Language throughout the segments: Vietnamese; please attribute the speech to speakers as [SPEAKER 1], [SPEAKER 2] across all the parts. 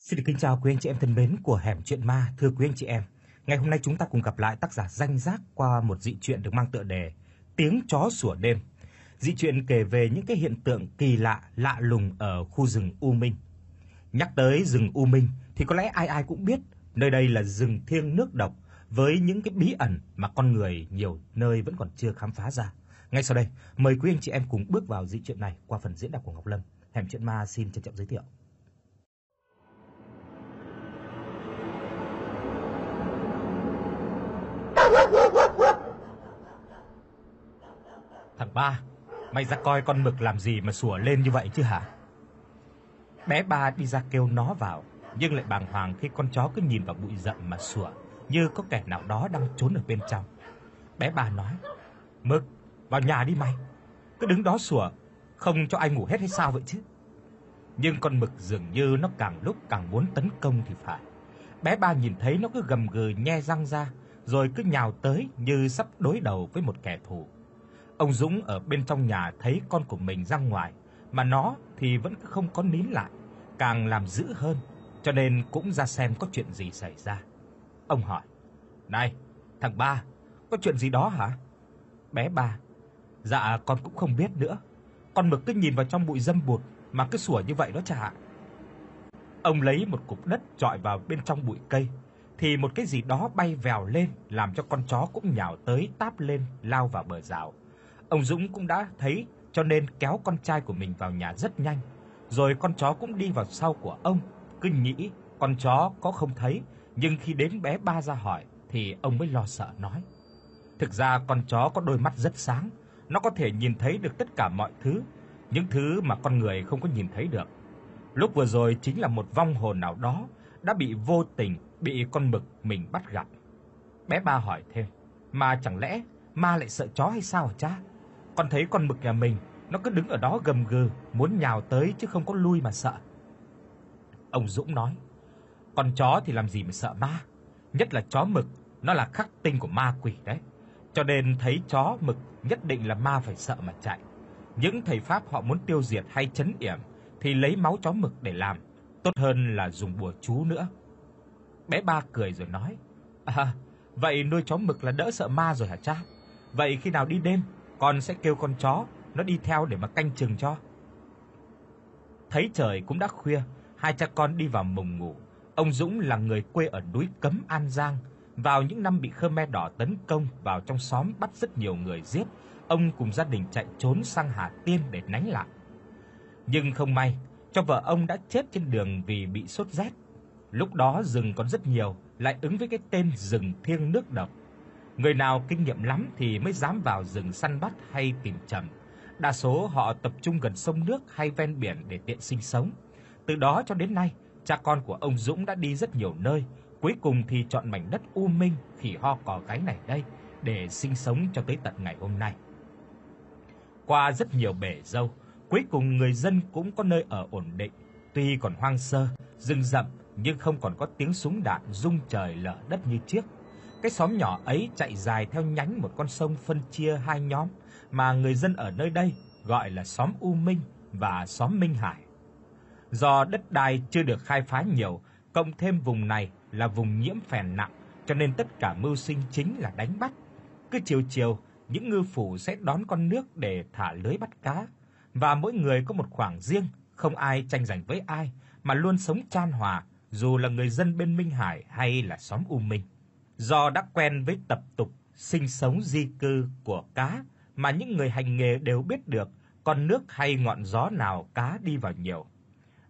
[SPEAKER 1] Xin được kính chào quý anh chị em thân mến của Hẻm Chuyện Ma, thưa quý anh chị em. Ngày hôm nay chúng ta cùng gặp lại tác giả Danh Giác qua một dị truyện được mang tựa đề Tiếng chó sủa đêm. Dị truyện kể về những cái hiện tượng kỳ lạ, lạ lùng ở khu rừng U Minh. Nhắc tới rừng U Minh thì có lẽ ai ai cũng biết, nơi đây là rừng thiêng nước độc với những cái bí ẩn mà con người nhiều nơi vẫn còn chưa khám phá ra. Ngay sau đây, mời quý anh chị em cùng bước vào dị truyện này qua phần diễn đọc của Ngọc Lâm. Hẻm Chuyện Ma xin trân trọng giới thiệu. Ba, mày ra coi con mực làm gì mà sủa lên như vậy chứ hả? Bé ba đi ra kêu nó vào, nhưng lại bàng hoàng khi con chó cứ nhìn vào bụi rậm mà sủa, như có kẻ nào đó đang trốn ở bên trong. Bé ba nói: "Mực, vào nhà đi mày. Cứ đứng đó sủa, không cho ai ngủ hết hay sao vậy chứ?" Nhưng con mực dường như nó càng lúc càng muốn tấn công thì phải. Bé ba nhìn thấy nó cứ gầm gừ nhe răng ra, rồi cứ nhào tới như sắp đối đầu với một kẻ thù. Ông Dũng ở bên trong nhà thấy con của mình ra ngoài, mà nó thì vẫn không có nín lại, càng làm dữ hơn, cho nên cũng ra xem có chuyện gì xảy ra. Ông hỏi: "Này, thằng ba, có chuyện gì đó hả?" Bé ba: "Dạ con cũng không biết nữa. Con mực cứ nhìn vào trong bụi dâm bụt mà cứ sủa như vậy đó chả." Ông lấy một cục đất chọi vào bên trong bụi cây, thì một cái gì đó bay vèo lên, làm cho con chó cũng nhào tới táp lên lao vào bờ rào. Ông Dũng cũng đã thấy cho nên kéo con trai của mình vào nhà rất nhanh, rồi con chó cũng đi vào sau của ông, cứ nghĩ con chó có không thấy, nhưng khi đến bé ba ra hỏi thì ông mới lo sợ nói: "Thực ra con chó có đôi mắt rất sáng, nó có thể nhìn thấy được tất cả mọi thứ, những thứ mà con người không có nhìn thấy được. Lúc vừa rồi chính là một vong hồn nào đó đã bị vô tình bị con mực mình bắt gặp." Bé ba hỏi thêm: "Mà chẳng lẽ ma lại sợ chó hay sao hả cha?" Con thấy con mực nhà mình nó cứ đứng ở đó gầm gừ, muốn nhào tới chứ không có lui mà sợ. Ông Dũng nói: "Con chó thì làm gì mà sợ ma, nhất là chó mực, nó là khắc tinh của ma quỷ đấy. Cho nên thấy chó mực nhất định là ma phải sợ mà chạy. Những thầy pháp họ muốn tiêu diệt hay trấn yểm thì lấy máu chó mực để làm, tốt hơn là dùng bùa chú nữa." Bé ba cười rồi nói: "À, vậy nuôi chó mực là đỡ sợ ma rồi hả cha? Vậy khi nào đi đêm con sẽ kêu con chó nó đi theo để mà canh chừng cho." Thấy trời cũng đã khuya, hai cha con đi vào mùng ngủ. Ông Dũng là người quê ở núi Cấm An Giang, vào những năm bị Khmer Đỏ tấn công vào trong xóm bắt rất nhiều người giết, ông cùng gia đình chạy trốn sang Hà Tiên để nánh lại. Nhưng không may, cho vợ ông đã chết trên đường vì bị sốt rét. Lúc đó rừng còn rất nhiều, lại ứng với cái tên rừng thiêng nước độc. Người nào kinh nghiệm lắm thì mới dám vào rừng săn bắt hay tìm trầm. Đa số họ tập trung gần sông nước hay ven biển để tiện sinh sống. Từ đó cho đến nay, cha con của ông Dũng đã đi rất nhiều nơi, cuối cùng thì chọn mảnh đất u minh khỉ ho cò gáy này đây để sinh sống cho tới tận ngày hôm nay. Qua rất nhiều bể dâu, cuối cùng người dân cũng có nơi ở ổn định, tuy còn hoang sơ, rừng rậm nhưng không còn có tiếng súng đạn rung trời lở đất như trước. Cái xóm nhỏ ấy chạy dài theo nhánh một con sông phân chia hai nhóm mà người dân ở nơi đây gọi là xóm U Minh và xóm Minh Hải. Do đất đai chưa được khai phá nhiều, cộng thêm vùng này là vùng nhiễm phèn nặng, cho nên tất cả mưu sinh chính là đánh bắt. Cứ chiều chiều, những ngư phủ sẽ đón con nước để thả lưới bắt cá, và mỗi người có một khoảng riêng, không ai tranh giành với ai, mà luôn sống chan hòa, dù là người dân bên Minh Hải hay là xóm U Minh. Do đã quen với tập tục sinh sống di cư của cá mà những người hành nghề đều biết được con nước hay ngọn gió nào cá đi vào nhiều.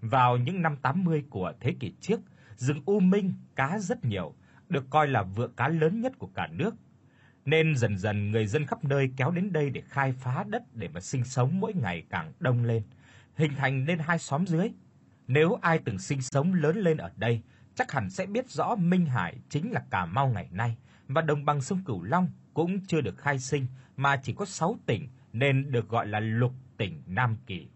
[SPEAKER 1] Vào những năm 80 của thế kỷ trước, rừng U Minh cá rất nhiều, được coi là vựa cá lớn nhất của cả nước. Nên dần dần người dân khắp nơi kéo đến đây để khai phá đất để mà sinh sống mỗi ngày càng đông lên, hình thành nên hai xóm dưới. Nếu ai từng sinh sống lớn lên ở đây, chắc hẳn sẽ biết rõ Minh Hải chính là Cà Mau ngày nay và đồng bằng sông Cửu Long cũng chưa được khai sinh mà chỉ có 6 tỉnh nên được gọi là lục tỉnh Nam Kỳ.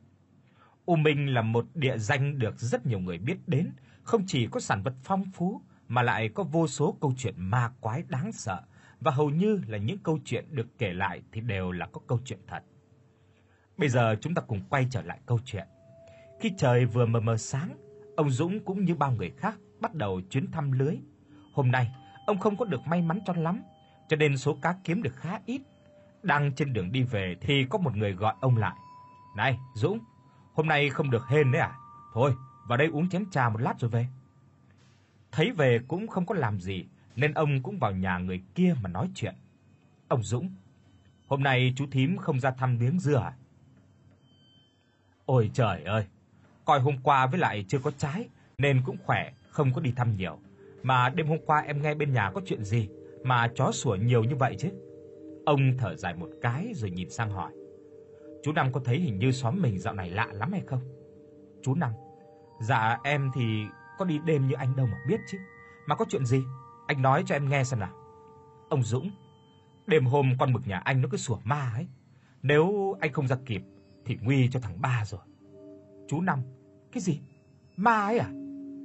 [SPEAKER 1] U Minh là một địa danh được rất nhiều người biết đến, không chỉ có sản vật phong phú mà lại có vô số câu chuyện ma quái đáng sợ và hầu như là những câu chuyện được kể lại thì đều là có câu chuyện thật. Bây giờ chúng ta cùng quay trở lại câu chuyện. Khi trời vừa mờ mờ sáng, ông Dũng cũng như bao người khác bắt đầu chuyến thăm lưới. Hôm nay, ông không có được may mắn cho lắm, cho nên số cá kiếm được khá ít. Đang trên đường đi về thì có một người gọi ông lại. "Này, Dũng, hôm nay không được hên đấy à? Thôi, vào đây uống chén trà một lát rồi về." Thấy về cũng không có làm gì, nên ông cũng vào nhà người kia mà nói chuyện. "Ông Dũng, hôm nay chú thím không ra thăm miếng dưa à?" "Ôi trời ơi, coi hôm qua với lại chưa có trái nên cũng khỏe, không có đi thăm nhiều. Mà đêm hôm qua em nghe bên nhà có chuyện gì mà chó sủa nhiều như vậy chứ?" Ông thở dài một cái rồi nhìn sang hỏi. "Chú Năm có thấy hình như xóm mình dạo này lạ lắm hay không?" "Chú Năm, dạ em thì có đi đêm như anh đâu mà biết chứ. Mà có chuyện gì? Anh nói cho em nghe xem nào." Ông Dũng, đêm hôm con mực nhà anh nó cứ sủa ma ấy. Nếu anh không ra kịp thì nguy cho thằng ba rồi. Chú Năm, cái gì? Ma ấy à?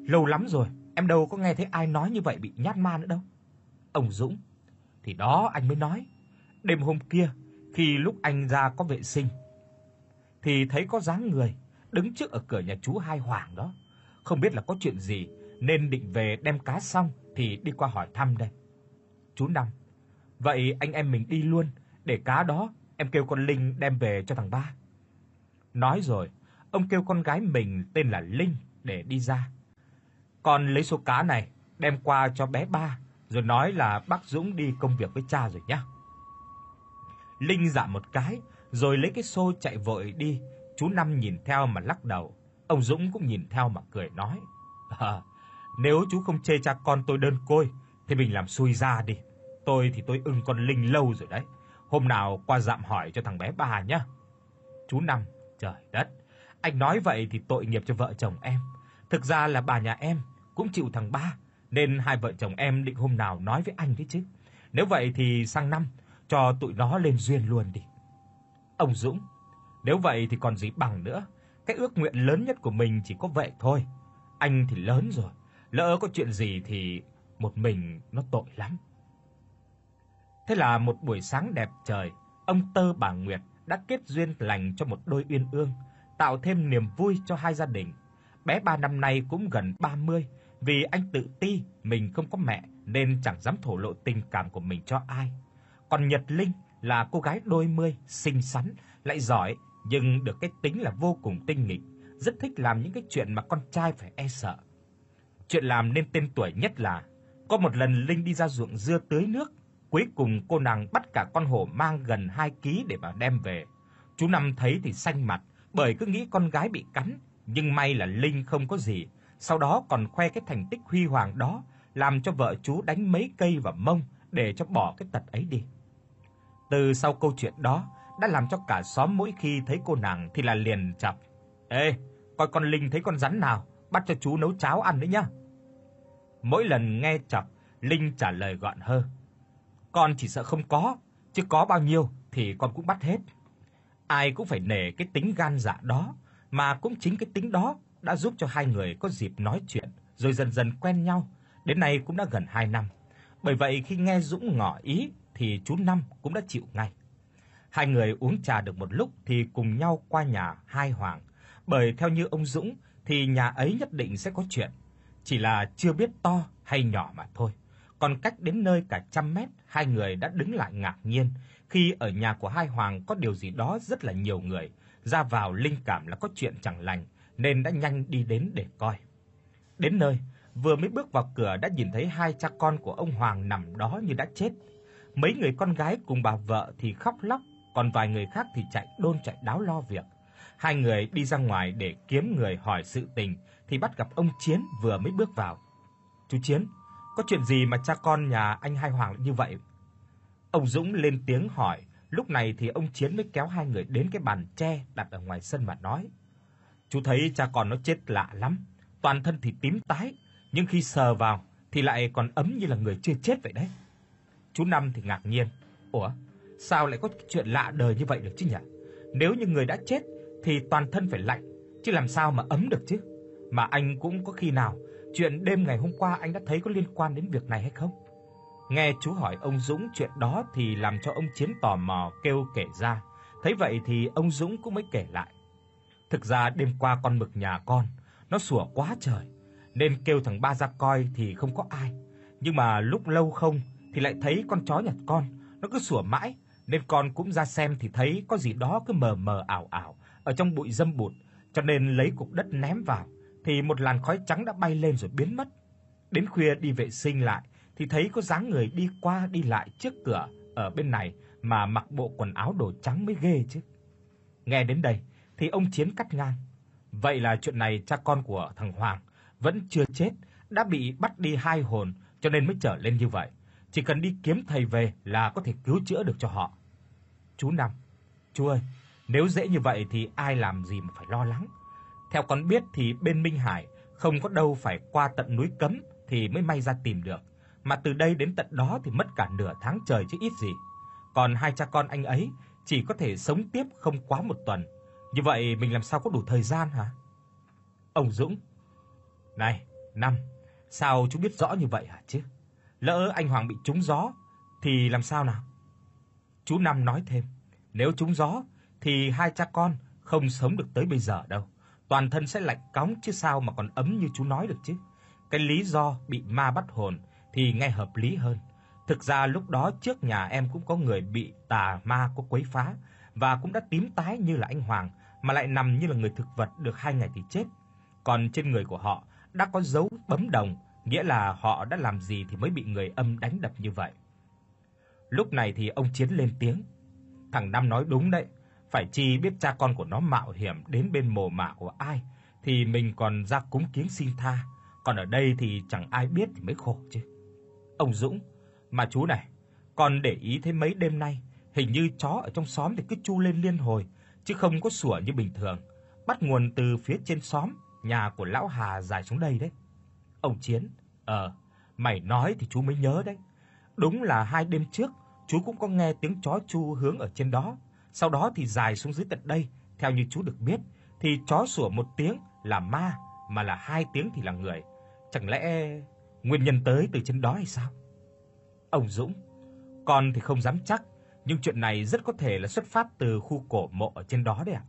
[SPEAKER 1] Lâu lắm rồi, em đâu có nghe thấy ai nói như vậy bị nhát ma nữa đâu. Ông Dũng, thì đó anh mới nói. Đêm hôm kia, khi lúc anh ra có vệ sinh thì thấy có dáng người đứng trước ở cửa nhà chú Hai Hoàng đó. Không biết là có chuyện gì nên định về đem cá xong thì đi qua hỏi thăm đây. Chú Năm, vậy anh em mình đi luôn để cá đó em kêu con Linh đem về cho thằng ba. Nói rồi, ông kêu con gái mình tên là Linh để đi ra. Con lấy số cá này đem qua cho bé ba rồi nói là bác Dũng đi công việc với cha rồi nhá. Linh dạ một cái, rồi lấy cái xô chạy vội đi. Chú Năm nhìn theo mà lắc đầu. Ông Dũng cũng nhìn theo mà cười nói: "À, nếu chú không chê cha con tôi đơn côi thì mình làm xui ra đi. Tôi thì tôi ưng con Linh lâu rồi đấy. Hôm nào qua dạm hỏi cho thằng bé bà nhá." Chú Năm, trời đất, anh nói vậy thì tội nghiệp cho vợ chồng em. Thực ra là bà nhà em cũng chịu thằng ba, nên hai vợ chồng em định hôm nào nói với anh đấy chứ. Nếu vậy thì sang năm cho tụi nó lên duyên luôn đi. Ông Dũng, nếu vậy thì còn gì bằng nữa, cái ước nguyện lớn nhất của mình chỉ có vậy thôi. Anh thì lớn rồi, lỡ có chuyện gì thì một mình nó tội lắm. Thế là một buổi sáng đẹp trời, ông Tơ bà Nguyệt đã kết duyên lành cho một đôi uyên ương, tạo thêm niềm vui cho hai gia đình. Bé ba năm nay cũng gần 30, vì anh tự ti mình không có mẹ nên chẳng dám thổ lộ tình cảm của mình cho ai. Còn Nhật Linh là cô gái đôi mươi, xinh xắn, lại giỏi nhưng được cái tính là vô cùng tinh nghịch, rất thích làm những cái chuyện mà con trai phải e sợ. Chuyện làm nên tên tuổi nhất là có một lần Linh đi ra ruộng dưa tưới nước, cuối cùng cô nàng bắt cả con hổ mang gần 2 kg để mà đem về. Chú Năm thấy thì xanh mặt, bởi cứ nghĩ con gái bị cắn, nhưng may là Linh không có gì, sau đó còn khoe cái thành tích huy hoàng đó, làm cho vợ chú đánh mấy cây vào mông để cho bỏ cái tật ấy đi. Từ sau câu chuyện đó đã làm cho cả xóm mỗi khi thấy cô nàng thì là liền chọc. "Ê, coi con Linh thấy con rắn nào, bắt cho chú nấu cháo ăn đấy nhá." Mỗi lần nghe chọc, Linh trả lời gọn hơn "Con chỉ sợ không có, chứ có bao nhiêu thì con cũng bắt hết." Ai cũng phải nể cái tính gan dạ đó, mà cũng chính cái tính đó đã giúp cho hai người có dịp nói chuyện rồi dần dần quen nhau, đến nay cũng đã gần 2 năm. Bởi vậy khi nghe Dũng ngỏ ý thì chú Năm cũng đã chịu ngay. Hai người uống trà được một lúc thì cùng nhau qua nhà Hai Hoàng, bởi theo như ông Dũng thì nhà ấy nhất định sẽ có chuyện, chỉ là chưa biết to hay nhỏ mà thôi. Còn cách đến nơi cả trăm mét, hai người đã đứng lại ngạc nhiên khi ở nhà của Hai Hoàng có điều gì đó rất là nhiều người, ra vào linh cảm là có chuyện chẳng lành nên đã nhanh đi đến để coi. Đến nơi, vừa mới bước vào cửa đã nhìn thấy hai cha con của ông Hoàng nằm đó như đã chết. Mấy người con gái cùng bà vợ thì khóc lóc, còn vài người khác thì chạy đôn chạy đáo lo việc. Hai người đi ra ngoài để kiếm người hỏi sự tình thì bắt gặp ông Chiến vừa mới bước vào. "Chú Chiến, có chuyện gì mà cha con nhà anh Hai Hoàng lại như vậy?" Ông Dũng lên tiếng hỏi, lúc này thì ông Chiến mới kéo hai người đến cái bàn tre đặt ở ngoài sân mà nói: "Chú thấy cha con nó chết lạ lắm, toàn thân thì tím tái, nhưng khi sờ vào thì lại còn ấm như là người chưa chết vậy đấy." Chú Năm thì ngạc nhiên, "Ủa, sao lại có chuyện lạ đời như vậy được chứ nhỉ? Nếu như người đã chết thì toàn thân phải lạnh, chứ làm sao mà ấm được chứ? Mà anh cũng có khi nào chuyện đêm ngày hôm qua anh đã thấy có liên quan đến việc này hay không?" Nghe chú hỏi ông Dũng chuyện đó thì làm cho ông Chiến tò mò kêu kể ra. Thấy vậy thì ông Dũng cũng mới kể lại. Thực ra đêm qua con mực nhà con nó sủa quá trời, nên kêu thằng ba ra coi thì không có ai. Nhưng mà lúc lâu không thì lại thấy con chó nhặt con, nó cứ sủa mãi, nên con cũng ra xem thì thấy có gì đó cứ mờ mờ ảo ảo ở trong bụi dâm bụt, cho nên lấy cục đất ném vào thì một làn khói trắng đã bay lên rồi biến mất. Đến khuya đi vệ sinh lại thì thấy có dáng người đi qua đi lại trước cửa ở bên này mà mặc bộ quần áo đồ trắng mới ghê chứ. Nghe đến đây thì ông Chiến cắt ngang. Vậy là chuyện này cha con của thằng Hoàng vẫn chưa chết, đã bị bắt đi hai hồn cho nên mới trở lên như vậy. Chỉ cần đi kiếm thầy về là có thể cứu chữa được cho họ. Chú Năm, chú ơi, nếu dễ như vậy thì ai làm gì mà phải lo lắng. Theo con biết thì bên Minh Hải không có đâu phải qua tận núi Cấm thì mới may ra tìm được, mà từ đây đến tận đó thì mất cả nửa tháng trời chứ ít gì. Còn hai cha con anh ấy chỉ có thể sống tiếp không quá một tuần. Như vậy mình làm sao có đủ thời gian hả? Ông Dũng. Này, năm, sao chú biết rõ như vậy hả chứ? Lỡ anh Hoàng bị trúng gió thì làm sao nào? Chú Năm nói thêm, nếu trúng gió thì hai cha con không sống được tới bây giờ đâu. Toàn thân sẽ lạnh cóng chứ sao mà còn ấm như chú nói được chứ. Cái lý do bị ma bắt hồn thì nghe hợp lý hơn. Thực ra lúc đó trước nhà em cũng có người bị tà ma có quấy phá và cũng đã tím tái như là anh Hoàng mà lại nằm như là người thực vật được hai ngày thì chết. Còn trên người của họ đã có dấu bấm đồng, nghĩa là họ đã làm gì thì mới bị người âm đánh đập như vậy. Lúc này thì ông Chiến lên tiếng. Thằng Năm nói đúng đấy, phải chi biết cha con của nó mạo hiểm đến bên mồ mả của ai thì mình còn ra cúng kiến xin tha, còn ở đây thì chẳng ai biết thì mới khổ chứ. Ông Dũng, mà chú này, con để ý thấy mấy đêm nay hình như chó ở trong xóm thì cứ chu lên liên hồi, chứ không có sủa như bình thường, bắt nguồn từ phía trên xóm, nhà của lão Hà dài xuống đây đấy. Ông Chiến, ờ, mày nói thì chú mới nhớ đấy. Đúng là hai đêm trước chú cũng có nghe tiếng chó chu hướng ở trên đó, sau đó thì dài xuống dưới tận đây, theo như chú được biết thì chó sủa một tiếng là ma, mà là hai tiếng thì là người. Chẳng lẽ nguyên nhân tới từ trên đó hay sao? Ông Dũng, con thì không dám chắc, nhưng chuyện này rất có thể là xuất phát từ khu cổ mộ ở trên đó đấy ạ.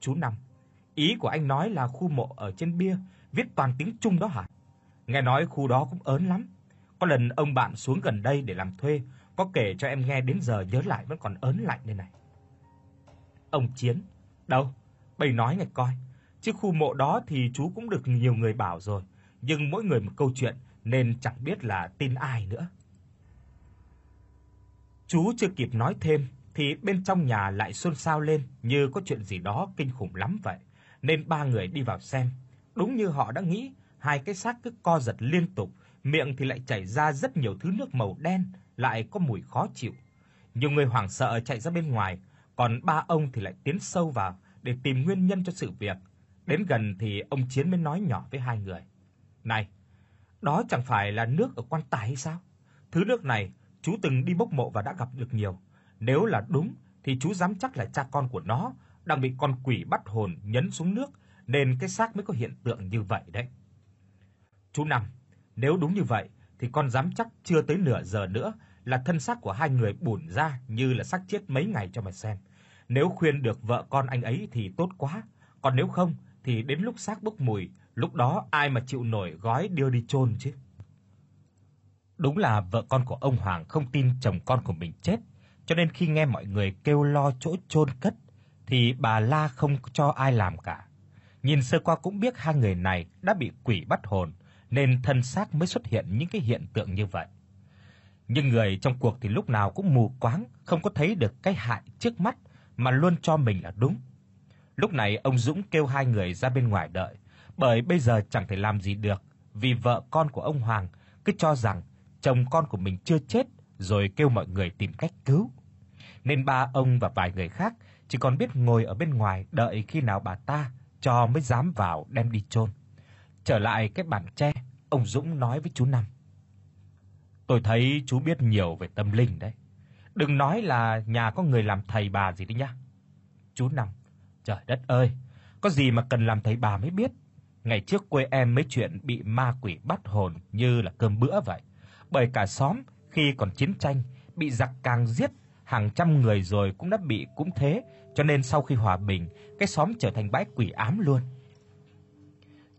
[SPEAKER 1] Chú Năm, ý của anh nói là khu mộ ở trên bia viết toàn tiếng Trung đó hả? Nghe nói khu đó cũng ớn lắm. Có lần ông bạn xuống gần đây để làm thuê, có kể cho em nghe đến giờ nhớ lại vẫn còn ớn lạnh đây này. Ông Chiến, đâu? Bày nói nghe coi. Chứ khu mộ đó thì chú cũng được nhiều người bảo rồi, nhưng mỗi người một câu chuyện nên chẳng biết là tin ai nữa. Chú chưa kịp nói thêm thì bên trong nhà lại xôn xao lên như có chuyện gì đó kinh khủng lắm vậy, nên ba người đi vào xem. Đúng như họ đã nghĩ, hai cái xác cứ co giật liên tục, miệng thì lại chảy ra rất nhiều thứ nước màu đen, lại có mùi khó chịu. Nhiều người hoảng sợ chạy ra bên ngoài, còn ba ông thì lại tiến sâu vào để tìm nguyên nhân cho sự việc. Đến gần thì ông Chiến mới nói nhỏ với hai người: "Này, đó chẳng phải là nước ở quan tài hay sao? Thứ nước này chú từng đi bốc mộ và đã gặp được nhiều. Nếu là đúng thì chú dám chắc là cha con của nó đang bị con quỷ bắt hồn nhấn xuống nước nên cái xác mới có hiện tượng như vậy đấy." Chú Năm, nếu đúng như vậy thì con dám chắc chưa tới nửa giờ nữa là thân xác của hai người bủn ra như là xác chết mấy ngày cho mà xem. Nếu khuyên được vợ con anh ấy thì tốt quá, còn nếu không thì đến lúc xác bốc mùi, lúc đó ai mà chịu nổi gói đưa đi chôn chứ. Đúng là vợ con của ông Hoàng không tin chồng con của mình chết, cho nên khi nghe mọi người kêu lo chỗ chôn cất thì bà la không cho ai làm cả. Nhìn sơ qua cũng biết hai người này đã bị quỷ bắt hồn, nên thân xác mới xuất hiện những cái hiện tượng như vậy. Nhưng người trong cuộc thì lúc nào cũng mù quáng, không có thấy được cái hại trước mắt mà luôn cho mình là đúng. Lúc này ông Dũng kêu hai người ra bên ngoài đợi, bởi bây giờ chẳng thể làm gì được, vì vợ con của ông Hoàng cứ cho rằng chồng con của mình chưa chết rồi kêu mọi người tìm cách cứu. Nên ba ông và vài người khác chỉ còn biết ngồi ở bên ngoài đợi khi nào bà ta cho mới dám vào đem đi chôn. Trở lại cái bàn tre, ông Dũng nói với chú Năm: Tôi thấy chú biết nhiều về tâm linh đấy. Đừng nói là nhà có người làm thầy bà gì đấy nhá. Chú Năm, trời đất ơi, có gì mà cần làm thầy bà mới biết. Ngày trước quê em mấy chuyện bị ma quỷ bắt hồn như là cơm bữa vậy. Bởi cả xóm khi còn chiến tranh bị giặc càng giết hàng trăm người rồi cũng đã bị cũng thế, cho nên sau khi hòa bình, cái xóm trở thành bãi quỷ ám luôn.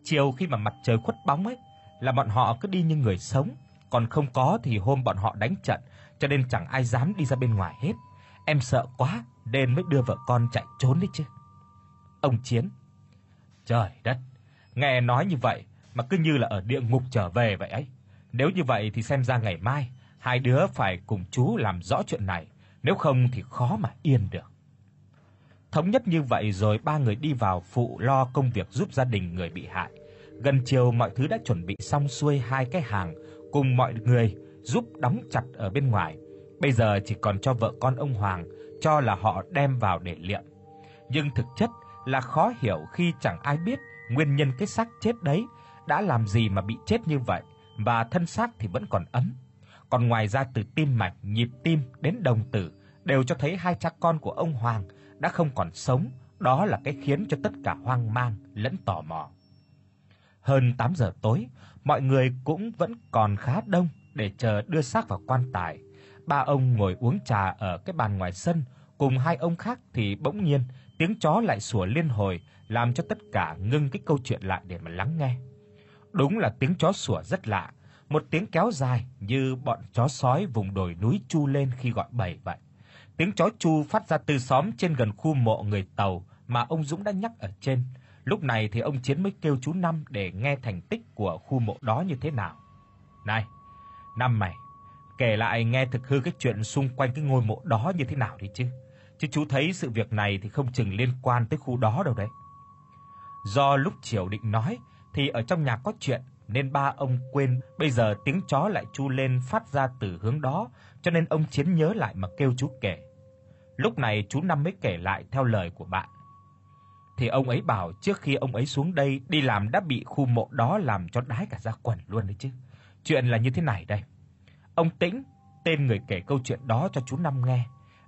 [SPEAKER 1] Chiều khi mà mặt trời khuất bóng ấy là bọn họ cứ đi như người sống, còn không có thì hôm bọn họ đánh trận, cho nên chẳng ai dám đi ra bên ngoài hết. Em sợ quá nên mới đưa vợ con chạy trốn đấy chứ." Ông Chiến: "Trời đất, nghe nói như vậy mà cứ như là ở địa ngục trở về vậy ấy. Nếu như vậy thì xem ra ngày mai hai đứa phải cùng chú làm rõ chuyện này, nếu không thì khó mà yên được." Thống nhất như vậy rồi ba người đi vào phụ lo công việc giúp gia đình người bị hại. Gần chiều mọi thứ đã chuẩn bị xong xuôi hai cái hàng cùng mọi người giúp đóng chặt ở bên ngoài. Bây giờ chỉ còn cho vợ con ông Hoàng cho là họ đem vào để liệm. Nhưng thực chất là khó hiểu khi chẳng ai biết nguyên nhân cái xác chết đấy đã làm gì mà bị chết như vậy và thân xác thì vẫn còn ấm. Còn ngoài ra từ tim mạch, nhịp tim đến đồng tử đều cho thấy hai cha con của ông Hoàng đã không còn sống, đó là cái khiến cho tất cả hoang mang lẫn tò mò. Hơn 8 giờ tối, mọi người cũng vẫn còn khá đông để chờ đưa xác vào quan tài. Ba ông ngồi uống trà ở cái bàn ngoài sân, cùng hai ông khác thì bỗng nhiên tiếng chó lại sủa liên hồi, làm cho tất cả ngưng cái câu chuyện lại để mà lắng nghe. Đúng là tiếng chó sủa rất lạ, một tiếng kéo dài như bọn chó sói vùng đồi núi chu lên khi gọi bầy vậy. Tiếng chó chu phát ra từ xóm trên gần khu mộ người Tàu mà ông Dũng đã nhắc ở trên. Lúc này thì ông Chiến mới kêu chú Năm để nghe thành tích của khu mộ đó như thế nào. "Này, Năm mày, kể lại nghe thực hư cái chuyện xung quanh cái ngôi mộ đó như thế nào đi chứ. Chứ chú thấy sự việc này thì không chừng liên quan tới khu đó đâu đấy." Do lúc chiều định nói thì ở trong nhà có chuyện nên ba ông quên, bây giờ tiếng chó lại chu lên phát ra từ hướng đó, cho nên ông Chiến nhớ lại mà kêu chú kể. Lúc này chú Năm mới kể lại theo lời của bạn. Thì ông ấy bảo trước khi ông ấy xuống đây đi làm đã bị khu mộ đó làm cho đái cả da quần luôn đấy chứ. Chuyện là như thế này đây. Ông Tĩnh, tên người kể câu chuyện đó cho chú Năm nghe.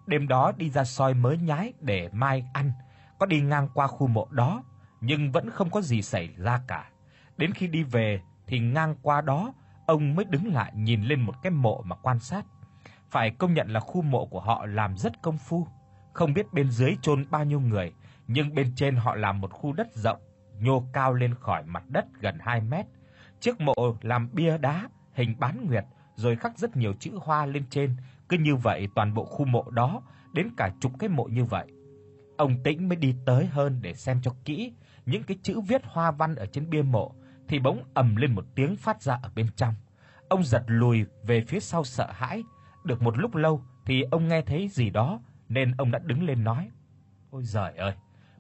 [SPEAKER 1] Đêm đó đi ra soi mới nhái để mai ăn, có đi ngang qua khu mộ đó nhưng vẫn không có gì xảy ra cả. Đến khi đi về thì ngang qua đó, ông mới đứng lại nhìn lên một cái mộ mà quan sát. Phải công nhận là khu mộ của họ làm rất công phu, không biết bên dưới chôn bao nhiêu người, nhưng bên trên họ làm một khu đất rộng, nhô cao lên khỏi mặt đất gần 2 mét. Chiếc mộ làm bia đá hình bán nguyệt rồi khắc rất nhiều chữ hoa lên trên, cứ như vậy toàn bộ khu mộ đó đến cả chục cái mộ như vậy. Ông Tĩnh mới đi tới hơn để xem cho kỹ những cái chữ viết hoa văn ở trên bia mộ thì bỗng ầm lên một tiếng phát ra ở bên trong. Ông giật lùi về phía sau sợ hãi, được một lúc lâu thì ông nghe thấy gì đó nên ông đã đứng lên nói: "Ôi giời ơi,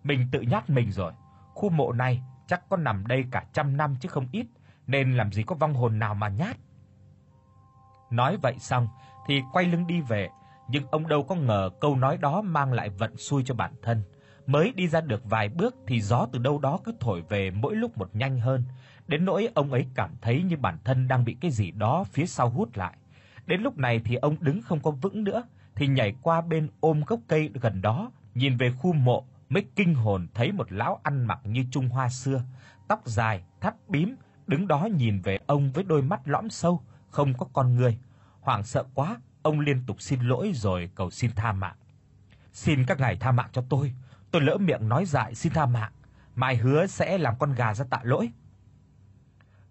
[SPEAKER 1] mình tự nhát mình rồi. Khu mộ này chắc có nằm đây cả trăm năm chứ không ít, nên làm gì có vong hồn nào mà nhát." Nói vậy xong thì quay lưng đi về, nhưng ông đâu có ngờ câu nói đó mang lại vận xui cho bản thân. Mới đi ra được vài bước thì gió từ đâu đó cứ thổi về mỗi lúc một nhanh hơn, đến nỗi ông ấy cảm thấy như bản thân đang bị cái gì đó phía sau hút lại. Đến lúc này thì ông đứng không có vững nữa, thì nhảy qua bên ôm gốc cây gần đó, nhìn về khu mộ mới kinh hồn thấy một lão ăn mặc như Trung Hoa xưa, tóc dài, thắt bím, đứng đó nhìn về ông với đôi mắt lõm sâu, không có con người. Hoảng sợ quá, ông liên tục xin lỗi rồi cầu xin tha mạng. "Xin các ngài tha mạng cho tôi, tôi lỡ miệng nói dại xin tha mạng, mai hứa sẽ làm con gà ra tạ lỗi."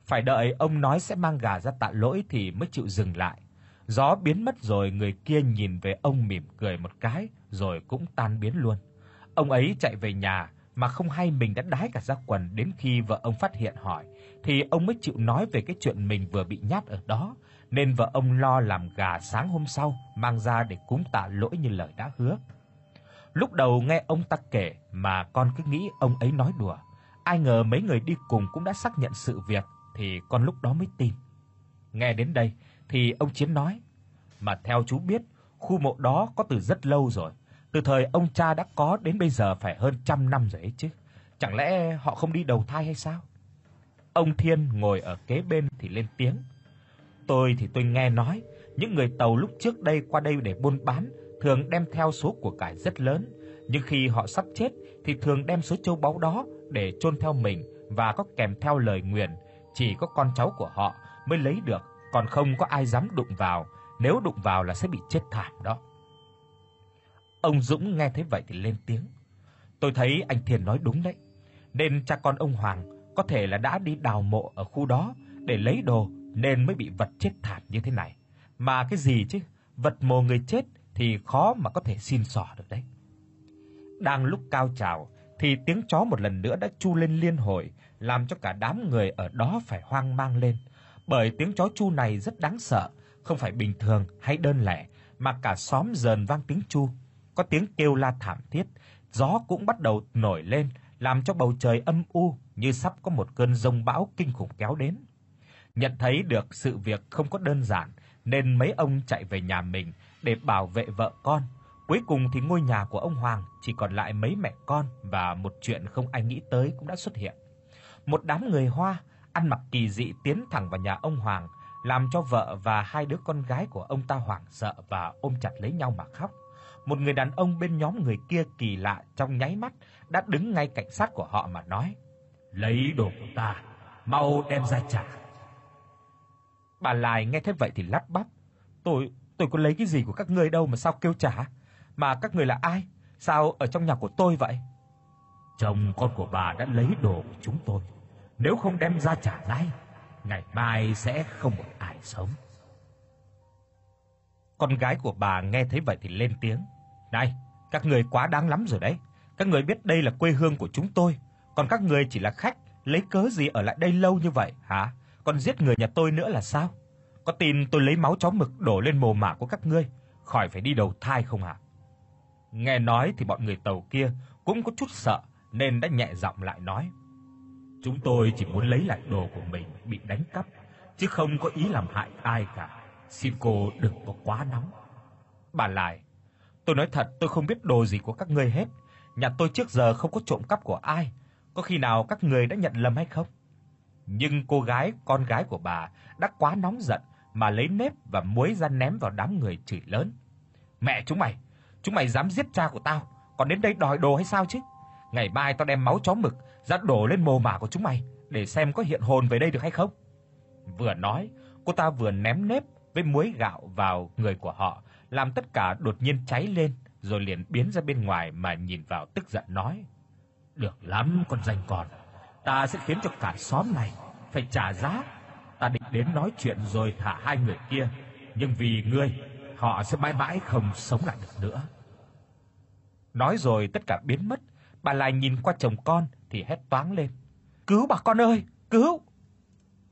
[SPEAKER 1] Phải đợi ông nói sẽ mang gà ra tạ lỗi thì mới chịu dừng lại. Gió biến mất rồi người kia nhìn về ông mỉm cười một cái rồi cũng tan biến luôn. Ông ấy chạy về nhà mà không hay mình đã đái cả ra quần đến khi vợ ông phát hiện hỏi thì ông mới chịu nói về cái chuyện mình vừa bị nhát ở đó, nên vợ ông lo làm gà sáng hôm sau mang ra để cúng tạ lỗi như lời đã hứa. Lúc đầu nghe ông ta kể mà con cứ nghĩ ông ấy nói đùa, ai ngờ mấy người đi cùng cũng đã xác nhận sự việc thì con lúc đó mới tin. Nghe đến đây thì ông Chiến nói: "Mà theo chú biết, khu mộ đó có từ rất lâu rồi, từ thời ông cha đã có đến bây giờ phải hơn trăm năm rồi ấy chứ. Chẳng lẽ họ không đi đầu thai hay sao?" Ông Thiên ngồi ở kế bên thì lên tiếng: "Tôi thì tôi nghe nói, những người Tàu lúc trước đây qua đây để buôn bán thường đem theo số của cải rất lớn, nhưng khi họ sắp chết thì thường đem số châu báu đó để chôn theo mình và có kèm theo lời nguyền chỉ có con cháu của họ mới lấy được, còn không có ai dám đụng vào, nếu đụng vào là sẽ bị chết thảm đó. Ông Dũng nghe thấy vậy thì lên tiếng. Tôi thấy anh Thiền nói đúng đấy, nên cha con ông Hoàng có thể là đã đi đào mộ ở khu đó để lấy đồ nên mới bị vật chết thảm như thế này. Mà cái gì chứ, vật mồ người chết thì khó mà có thể xin xỏ được đấy. Đang lúc cao trào thì tiếng chó một lần nữa đã chu lên liên hồi, làm cho cả đám người ở đó phải hoang mang lên, bởi tiếng chó chu này rất đáng sợ, không phải bình thường hay đơn lẻ, mà cả xóm dần vang tiếng chu, có tiếng kêu la thảm thiết, gió cũng bắt đầu nổi lên, làm cho bầu trời âm u như sắp có một cơn rông bão kinh khủng kéo đến. Nhận thấy được sự việc không có đơn giản, nên mấy ông chạy về nhà mình để bảo vệ vợ con. Cuối cùng thì ngôi nhà của ông Hoàng chỉ còn lại mấy mẹ con và một chuyện không ai nghĩ tới cũng đã xuất hiện. Một đám người Hoa ăn mặc kỳ dị tiến thẳng vào nhà ông Hoàng, làm cho vợ và hai đứa con gái của ông ta hoảng sợ và ôm chặt lấy nhau mà khóc. Một người đàn ông bên nhóm người kia kỳ lạ trong nháy mắt đã đứng ngay cạnh sát của họ mà nói: "Lấy đồ của ta, mau đem ra trả." Bà Lai nghe thế vậy thì lắp bắp: "Tôi tôi có lấy cái gì của các ngươi đâu mà sao kêu trả? Mà các ngươi là ai? Sao ở trong nhà của tôi vậy?" Chồng con của bà đã lấy đồ của chúng tôi, nếu không đem ra trả ngay, ngày mai sẽ không một ai sống. Con gái của bà nghe thấy vậy thì lên tiếng: "Này, các người quá đáng lắm rồi đấy. Các người biết đây là quê hương của chúng tôi, còn các người chỉ là khách, lấy cớ gì ở lại đây lâu như vậy hả? Còn giết người nhà tôi nữa là sao? Có tin tôi lấy máu chó mực đổ lên mồ mả của các ngươi, khỏi phải đi đầu thai không hả?" Nghe nói thì bọn người tàu kia cũng có chút sợ nên đã nhẹ giọng lại nói: "Chúng tôi chỉ muốn lấy lại đồ của mình bị đánh cắp, chứ không có ý làm hại ai cả. Xin cô đừng có quá nóng." Bà lại: "Tôi nói thật, tôi không biết đồ gì của các ngươi hết. Nhà tôi trước giờ không có trộm cắp của ai, có khi nào các ngươi đã nhận lầm hay không?" Nhưng cô gái, con gái của bà đã quá nóng giận mà lấy nếp và muối ra ném vào đám người chửi lớn. "Mẹ chúng mày, chúng mày dám giết cha của tao, còn đến đây đòi đồ hay sao chứ? Ngày mai tao đem máu chó mực dắt đổ lên mồ mả của chúng mày để xem có hiện hồn về đây được hay không." Vừa nói, cô ta vừa ném nếp với muối gạo vào người của họ, làm tất cả đột nhiên cháy lên, rồi liền biến ra bên ngoài mà nhìn vào tức giận nói: "Được lắm con danh con, ta sẽ khiến cho cả xóm này phải trả giá. Ta định đến nói chuyện rồi thả hai người kia, nhưng vì ngươi, họ sẽ mãi mãi không sống lại được nữa." Nói rồi tất cả biến mất, bà lại nhìn qua chồng con thì hét toáng lên: "Cứu bà con ơi, cứu!"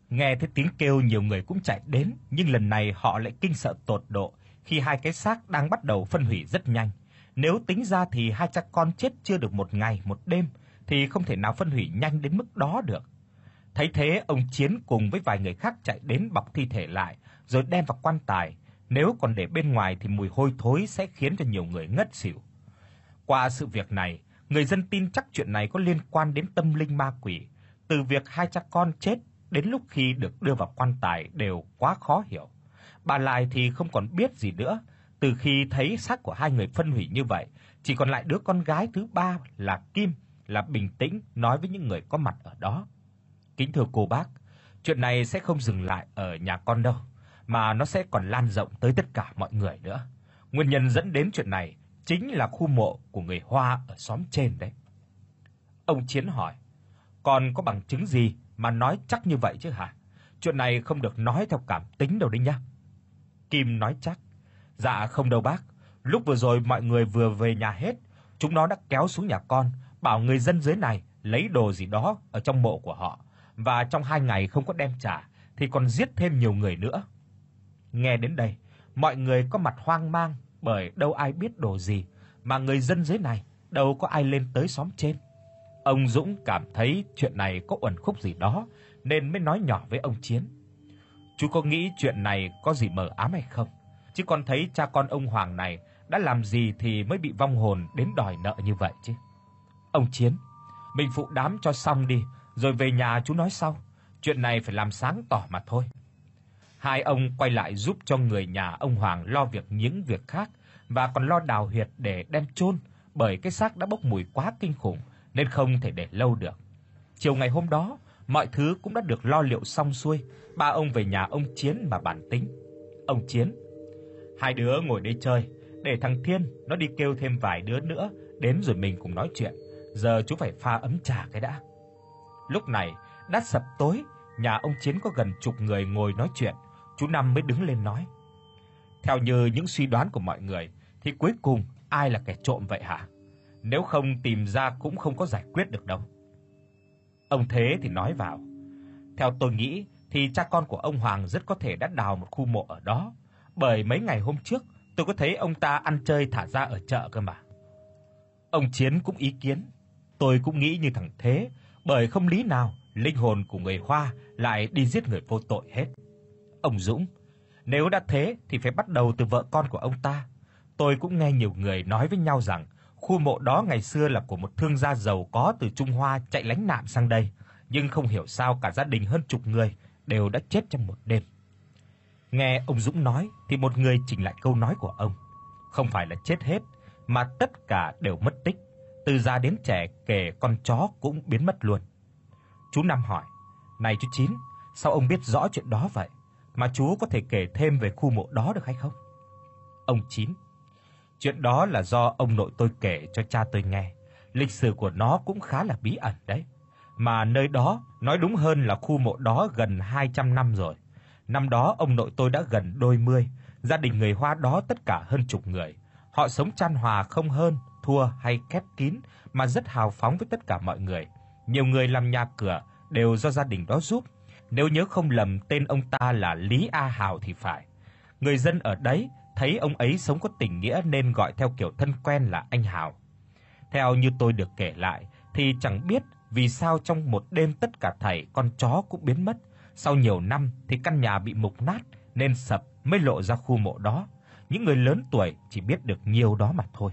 [SPEAKER 1] Nghe thấy tiếng kêu nhiều người cũng chạy đến, nhưng lần này họ lại kinh sợ tột độ khi hai cái xác đang bắt đầu phân hủy rất nhanh. Nếu tính ra thì hai cha con chết chưa được một ngày một đêm thì không thể nào phân hủy nhanh đến mức đó được. Thấy thế, ông Chiến cùng với vài người khác chạy đến bọc thi thể lại rồi đem vào quan tài, nếu còn để bên ngoài thì mùi hôi thối sẽ khiến cho nhiều người ngất xỉu. Qua sự việc này, người dân tin chắc chuyện này có liên quan đến tâm linh ma quỷ, từ việc hai cha con chết đến lúc khi được đưa vào quan tài đều quá khó hiểu. Bà lại thì không còn biết gì nữa, từ khi thấy xác của hai người phân hủy như vậy, chỉ còn lại đứa con gái thứ ba là Kim là bình tĩnh nói với những người có mặt ở đó. Kính thưa cô bác, chuyện này sẽ không dừng lại ở nhà con đâu, mà nó sẽ còn lan rộng tới tất cả mọi người nữa. Nguyên nhân dẫn đến chuyện này chính là khu mộ của người Hoa ở xóm trên đấy. Ông Chiến hỏi: "Còn có bằng chứng gì mà nói chắc như vậy chứ hả? Chuyện này không được nói theo cảm tính đâu đấy nhá." Kim nói chắc: "Dạ không đâu bác, lúc vừa rồi mọi người vừa về nhà hết, chúng nó đã kéo xuống nhà con, bảo người dân dưới này lấy đồ gì đó ở trong mộ của họ và trong hai ngày không có đem trả thì còn giết thêm nhiều người nữa." Nghe đến đây, mọi người có mặt hoang mang bởi đâu ai biết đồ gì mà người dân dưới này đâu có ai lên tới xóm trên. Ông Dũng cảm thấy chuyện này có uẩn khúc gì đó nên mới nói nhỏ với ông Chiến. Chú có nghĩ chuyện này có gì mờ ám hay không? Chứ con thấy cha con ông Hoàng này đã làm gì thì mới bị vong hồn đến đòi nợ như vậy chứ. Ông Chiến, mình phụ đám cho xong đi, rồi về nhà chú nói sau, chuyện này phải làm sáng tỏ mà thôi. Hai ông quay lại giúp cho người nhà ông Hoàng lo việc những việc khác và còn lo đào huyệt để đem chôn, bởi cái xác đã bốc mùi quá kinh khủng nên không thể để lâu được. Chiều ngày hôm đó, mọi thứ cũng đã được lo liệu xong xuôi, ba ông về nhà ông Chiến mà bàn tính. Ông Chiến: "Hai đứa ngồi đây chơi, để thằng Thiên nó đi kêu thêm vài đứa nữa đến rồi mình cùng nói chuyện. Giờ chú phải pha ấm trà cái đã." Lúc này, Đã sập tối, nhà ông Chiến có gần chục người ngồi nói chuyện, chú Năm mới đứng lên nói: "Theo như những suy đoán của mọi người thì cuối cùng ai là kẻ trộm vậy hả? Nếu không tìm ra cũng không có giải quyết được đâu." Ông Thế thì nói vào: "Theo tôi nghĩ thì cha con của ông Hoàng rất có thể đã đào một khu mộ ở đó, bởi mấy ngày hôm trước tôi có thấy ông ta ăn chơi thả ra ở chợ cơ mà." Ông Chiến cũng ý kiến, tôi cũng nghĩ như thằng Thế, bởi không lý nào linh hồn của người Hoa lại đi giết người vô tội hết. Ông Dũng, nếu đã thế thì phải bắt đầu từ vợ con của ông ta. Tôi cũng nghe nhiều người nói với nhau rằng khu mộ đó ngày xưa là của một thương gia giàu có từ Trung Hoa chạy lánh nạn sang đây, nhưng không hiểu sao cả gia đình hơn chục người đều đã chết trong một đêm. Nghe ông Dũng nói thì một người chỉnh lại câu nói của ông, không phải là chết hết mà tất cả đều mất tích, từ già đến trẻ kể con chó cũng biến mất luôn. Chú Năm hỏi: "Này chú Chín, sao ông biết rõ chuyện đó vậy? Mà chú có thể kể thêm về khu mộ đó được hay không?" Ông Chín: "Chuyện đó là do ông nội tôi kể cho cha tôi nghe. Lịch sử của nó cũng khá là bí ẩn đấy. Mà nơi đó, nói đúng hơn là khu mộ đó gần 200 năm rồi. Năm đó ông nội tôi đã gần đôi mươi, gia đình người Hoa đó tất cả hơn chục người. Họ sống chan hòa không hơn thua hay khép kín mà rất hào phóng với tất cả mọi người. Nhiều người làm nhà cửa đều do gia đình đó giúp. Nếu nhớ không lầm tên ông ta là Lý A Hào thì phải. Người dân ở đấy thấy ông ấy sống có tình nghĩa nên gọi theo kiểu thân quen là anh Hào. Theo như tôi được kể lại thì chẳng biết vì sao trong một đêm tất cả thảy con chó cũng biến mất. Sau nhiều năm thì căn nhà bị mục nát nên sập mới lộ ra khu mộ đó. Những người lớn tuổi chỉ biết được nhiều đó mà thôi.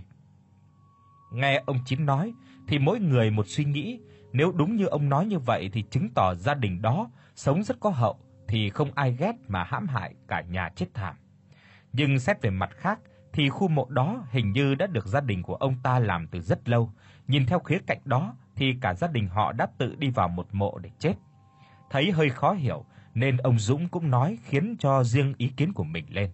[SPEAKER 1] Nghe ông Chín nói thì mỗi người một suy nghĩ, nếu đúng như ông nói như vậy thì chứng tỏ gia đình đó sống rất có hậu thì không ai ghét mà hãm hại cả nhà chết thảm. Nhưng xét về mặt khác thì khu mộ đó hình như đã được gia đình của ông ta làm từ rất lâu, nhìn theo khía cạnh đó thì cả gia đình họ đã tự đi vào một mộ để chết. Thấy hơi khó hiểu nên ông Dũng cũng nói khiến cho riêng ý kiến của mình lên.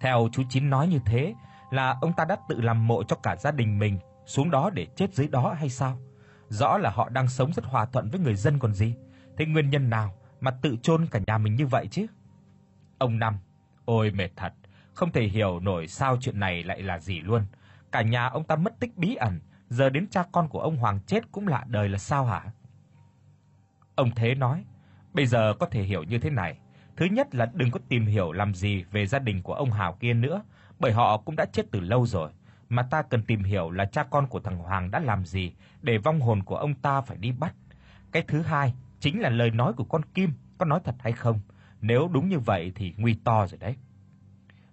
[SPEAKER 1] Theo chú Chín nói như thế là ông ta đã tự làm mộ cho cả gia đình mình xuống đó để chết dưới đó hay sao? Rõ là họ đang sống rất hòa thuận với người dân còn gì. Thế nguyên nhân nào mà tự chôn cả nhà mình như vậy chứ? Ông Năm, ôi mệt thật, không thể hiểu nổi sao chuyện này lại là gì luôn. Cả nhà ông ta mất tích bí ẩn, giờ đến cha con của ông Hoàng chết cũng lạ đời là sao hả? Ông Thế nói, bây giờ có thể hiểu như thế này, thứ nhất là đừng có tìm hiểu làm gì về gia đình của ông Hào kia nữa, bởi họ cũng đã chết từ lâu rồi, mà ta cần tìm hiểu là cha con của thằng Hoàng đã làm gì để vong hồn của ông ta phải đi bắt. Cái thứ hai chính là lời nói của con Kim có nói thật hay không. Nếu đúng như vậy thì nguy to rồi đấy.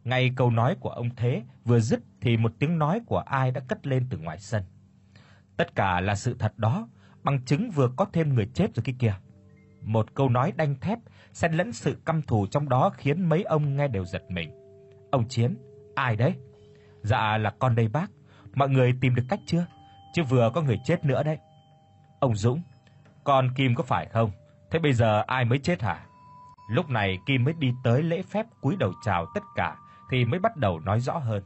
[SPEAKER 1] Ngay câu nói của ông Thế vừa dứt thì một tiếng nói của ai đã cất lên từ ngoài sân. Tất cả là sự thật đó, bằng chứng vừa có thêm người chết rồi kia kìa. Một câu nói đanh thép xen lẫn sự căm thù trong đó khiến mấy ông nghe đều giật mình. Ông Chiến, ai đấy? Dạ là con đây bác, mọi người tìm được cách chưa? Chứ vừa có người chết nữa đấy. Ông Dũng, con Kim có phải không? Thế bây giờ ai mới chết hả? Lúc này Kim mới đi tới lễ phép cúi đầu chào tất cả thì mới bắt đầu nói rõ hơn.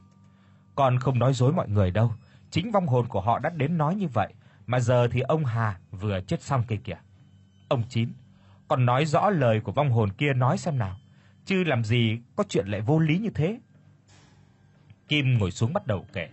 [SPEAKER 1] Con không nói dối mọi người đâu, chính vong hồn của họ đã đến nói như vậy, mà giờ thì ông Hà vừa chết xong kia kìa. Ông Chín, con nói rõ lời của vong hồn kia nói xem nào, chứ làm gì có chuyện lại vô lý như thế. Kim ngồi xuống bắt đầu kể.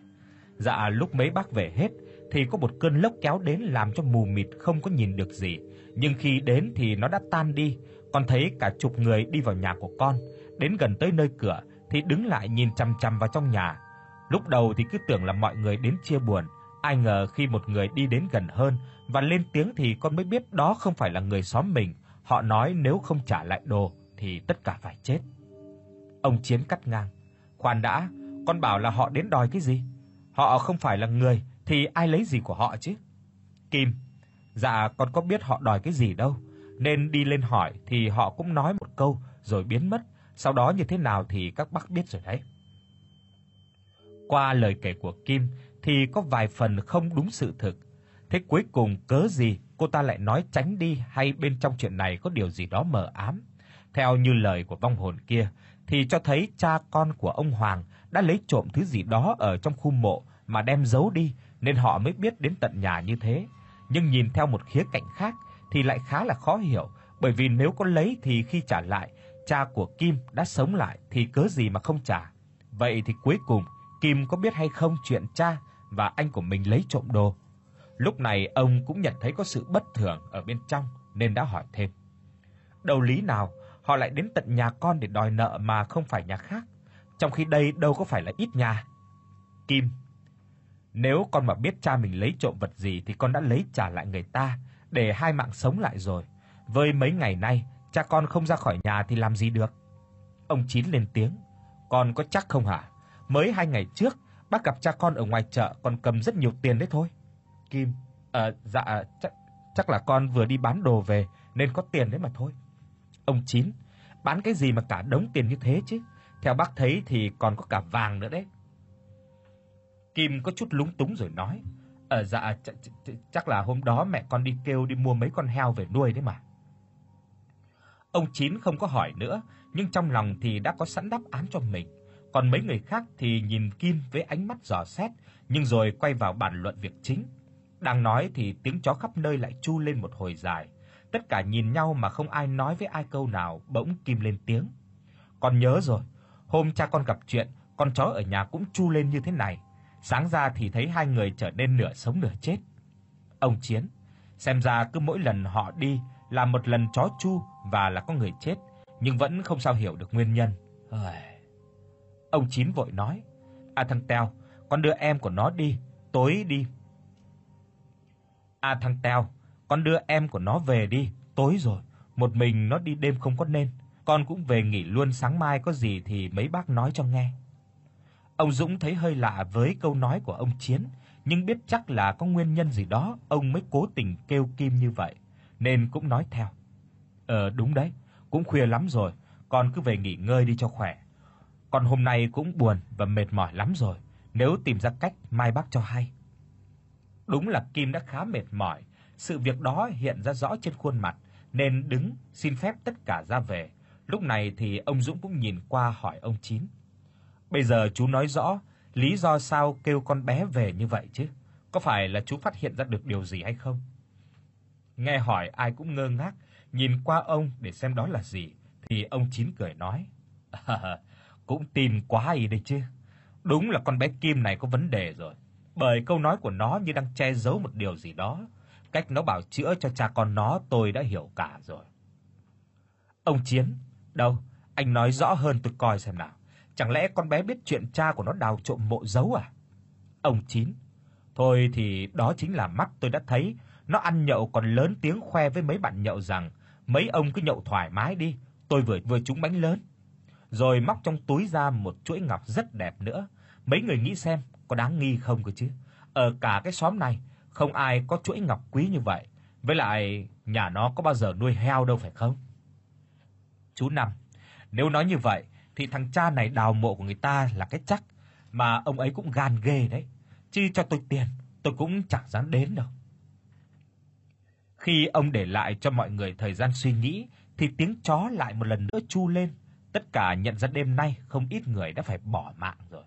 [SPEAKER 1] Dạ lúc mấy bác về hết thì có một cơn lốc kéo đến làm cho mù mịt không có nhìn được gì, nhưng khi đến thì nó đã tan đi. Con thấy cả chục người đi vào nhà của con, đến gần tới nơi cửa thì đứng lại nhìn chằm chằm vào trong nhà. Lúc đầu thì cứ tưởng là mọi người đến chia buồn, ai ngờ khi một người đi đến gần hơn và lên tiếng thì con mới biết đó không phải là người xóm mình, họ nói nếu không trả lại đồ thì tất cả phải chết. Ông Chiến cắt ngang, "Khoan đã, con bảo là họ đến đòi cái gì? Họ không phải là người thì ai lấy gì của họ chứ?" Kim, "Dạ con có biết họ đòi cái gì đâu, nên đi lên hỏi thì họ cũng nói một câu rồi biến mất, sau đó như thế nào thì các bác biết rồi đấy." Qua lời kể của Kim thì có vài phần không đúng sự thực. Thế cuối cùng cớ gì cô ta lại nói tránh đi hay bên trong chuyện này có điều gì đó mờ ám? Theo như lời của vong hồn kia thì cho thấy cha con của ông Hoàng đã lấy trộm thứ gì đó ở trong khu mộ mà đem giấu đi nên họ mới biết đến tận nhà như thế. Nhưng nhìn theo một khía cạnh khác thì lại khá là khó hiểu, bởi vì nếu có lấy thì khi trả lại, cha của Kim đã sống lại thì cớ gì mà không trả. Vậy thì cuối cùng Kim có biết hay không chuyện cha và anh của mình lấy trộm đồ? Lúc này ông cũng nhận thấy có sự bất thường ở bên trong nên đã hỏi thêm. Đầu lý nào họ lại đến tận nhà con để đòi nợ mà không phải nhà khác, trong khi đây đâu có phải là ít nhà. Kim nếu con mà biết cha mình lấy trộm vật gì thì con đã lấy trả lại người ta để hai mạng sống lại rồi. Với mấy ngày nay cha con không ra khỏi nhà thì làm gì được. Ông Chín lên tiếng, "Con có chắc không hả? Mới hai ngày trước bác gặp cha con ở ngoài chợ còn cầm rất nhiều tiền đấy thôi." Kim, "Ờ dạ ờ, chắc chắc là con vừa đi bán đồ về nên có tiền đấy mà thôi." Ông Chín, "Bán cái gì mà cả đống tiền như thế chứ? Theo bác thấy thì còn có cả vàng nữa đấy." Kim có chút lúng túng rồi nói: "Ờ dạ ch ch chắc là hôm đó mẹ con đi kêu đi mua mấy con heo về nuôi đấy mà." Ông Chín không có hỏi nữa, nhưng trong lòng thì đã có sẵn đáp án cho mình. Còn mấy người khác thì nhìn Kim với ánh mắt dò xét, nhưng rồi quay vào bàn luận việc chính. Đang nói thì tiếng chó khắp nơi lại chu lên một hồi dài. Tất cả nhìn nhau mà không ai nói với ai câu nào, bỗng Kim lên tiếng. Con nhớ rồi, hôm cha con gặp chuyện, con chó ở nhà cũng chu lên như thế này. Sáng ra thì thấy hai người trở nên nửa sống nửa chết. Ông Chiến, xem ra cứ mỗi lần họ đi là một lần chó chu và là có người chết, nhưng vẫn không sao hiểu được nguyên nhân. Ông Chín vội nói: "À thằng Teo, con đưa em của nó đi, tối đi." "À thằng Teo, con đưa em của nó về đi, tối rồi, một mình nó đi đêm không có nên, con cũng về nghỉ luôn sáng mai có gì thì mấy bác nói cho nghe." Ông Dũng thấy hơi lạ với câu nói của ông Chiến, nhưng biết chắc là có nguyên nhân gì đó ông mới cố tình kêu Kim như vậy, nên cũng nói theo. "Ờ đúng đấy, cũng khuya lắm rồi, con cứ về nghỉ ngơi đi cho khỏe. Con hôm nay cũng buồn và mệt mỏi lắm rồi, nếu tìm ra cách mai bác cho hay." Đúng là Kim đã khá mệt mỏi, sự việc đó hiện ra rõ trên khuôn mặt nên đứng xin phép tất cả ra về. Lúc này thì ông Dũng cũng nhìn qua hỏi ông Chín. Bây giờ chú nói rõ lý do sao kêu con bé về như vậy chứ? Có phải là chú phát hiện ra được điều gì hay không? Nghe hỏi ai cũng ngơ ngác, nhìn qua ông để xem đó là gì, thì ông Chín cười nói: à, "Cũng tin quá ý đấy chứ. Đúng là con bé Kim này có vấn đề rồi, bởi câu nói của nó như đang che giấu một điều gì đó. Cách nó bảo chữa cho cha con nó tôi đã hiểu cả rồi." Ông Chiến: "Đâu, anh nói rõ hơn tôi coi xem nào." Chẳng lẽ con bé biết chuyện cha của nó đào trộm mộ dấu à? Ông Chín, thôi thì đó chính là mắt tôi đã thấy, nó ăn nhậu còn lớn tiếng khoe với mấy bạn nhậu rằng mấy ông cứ nhậu thoải mái đi, tôi vừa vừa trúng bánh lớn. Rồi móc trong túi ra một chuỗi ngọc rất đẹp nữa. Mấy người nghĩ xem có đáng nghi không cơ chứ? Ở cả cái xóm này không ai có chuỗi ngọc quý như vậy, với lại nhà nó có bao giờ nuôi heo đâu phải không? Chú Năm, nếu nói như vậy thì thằng cha này đào mộ của người ta là cái chắc, mà ông ấy cũng gan ghê đấy. chi cho tôi tiền, tôi cũng chẳng dám đến đâu. Khi ông để lại cho mọi người thời gian suy nghĩ thì tiếng chó lại một lần nữa chu lên, tất cả nhận ra đêm nay không ít người đã phải bỏ mạng rồi.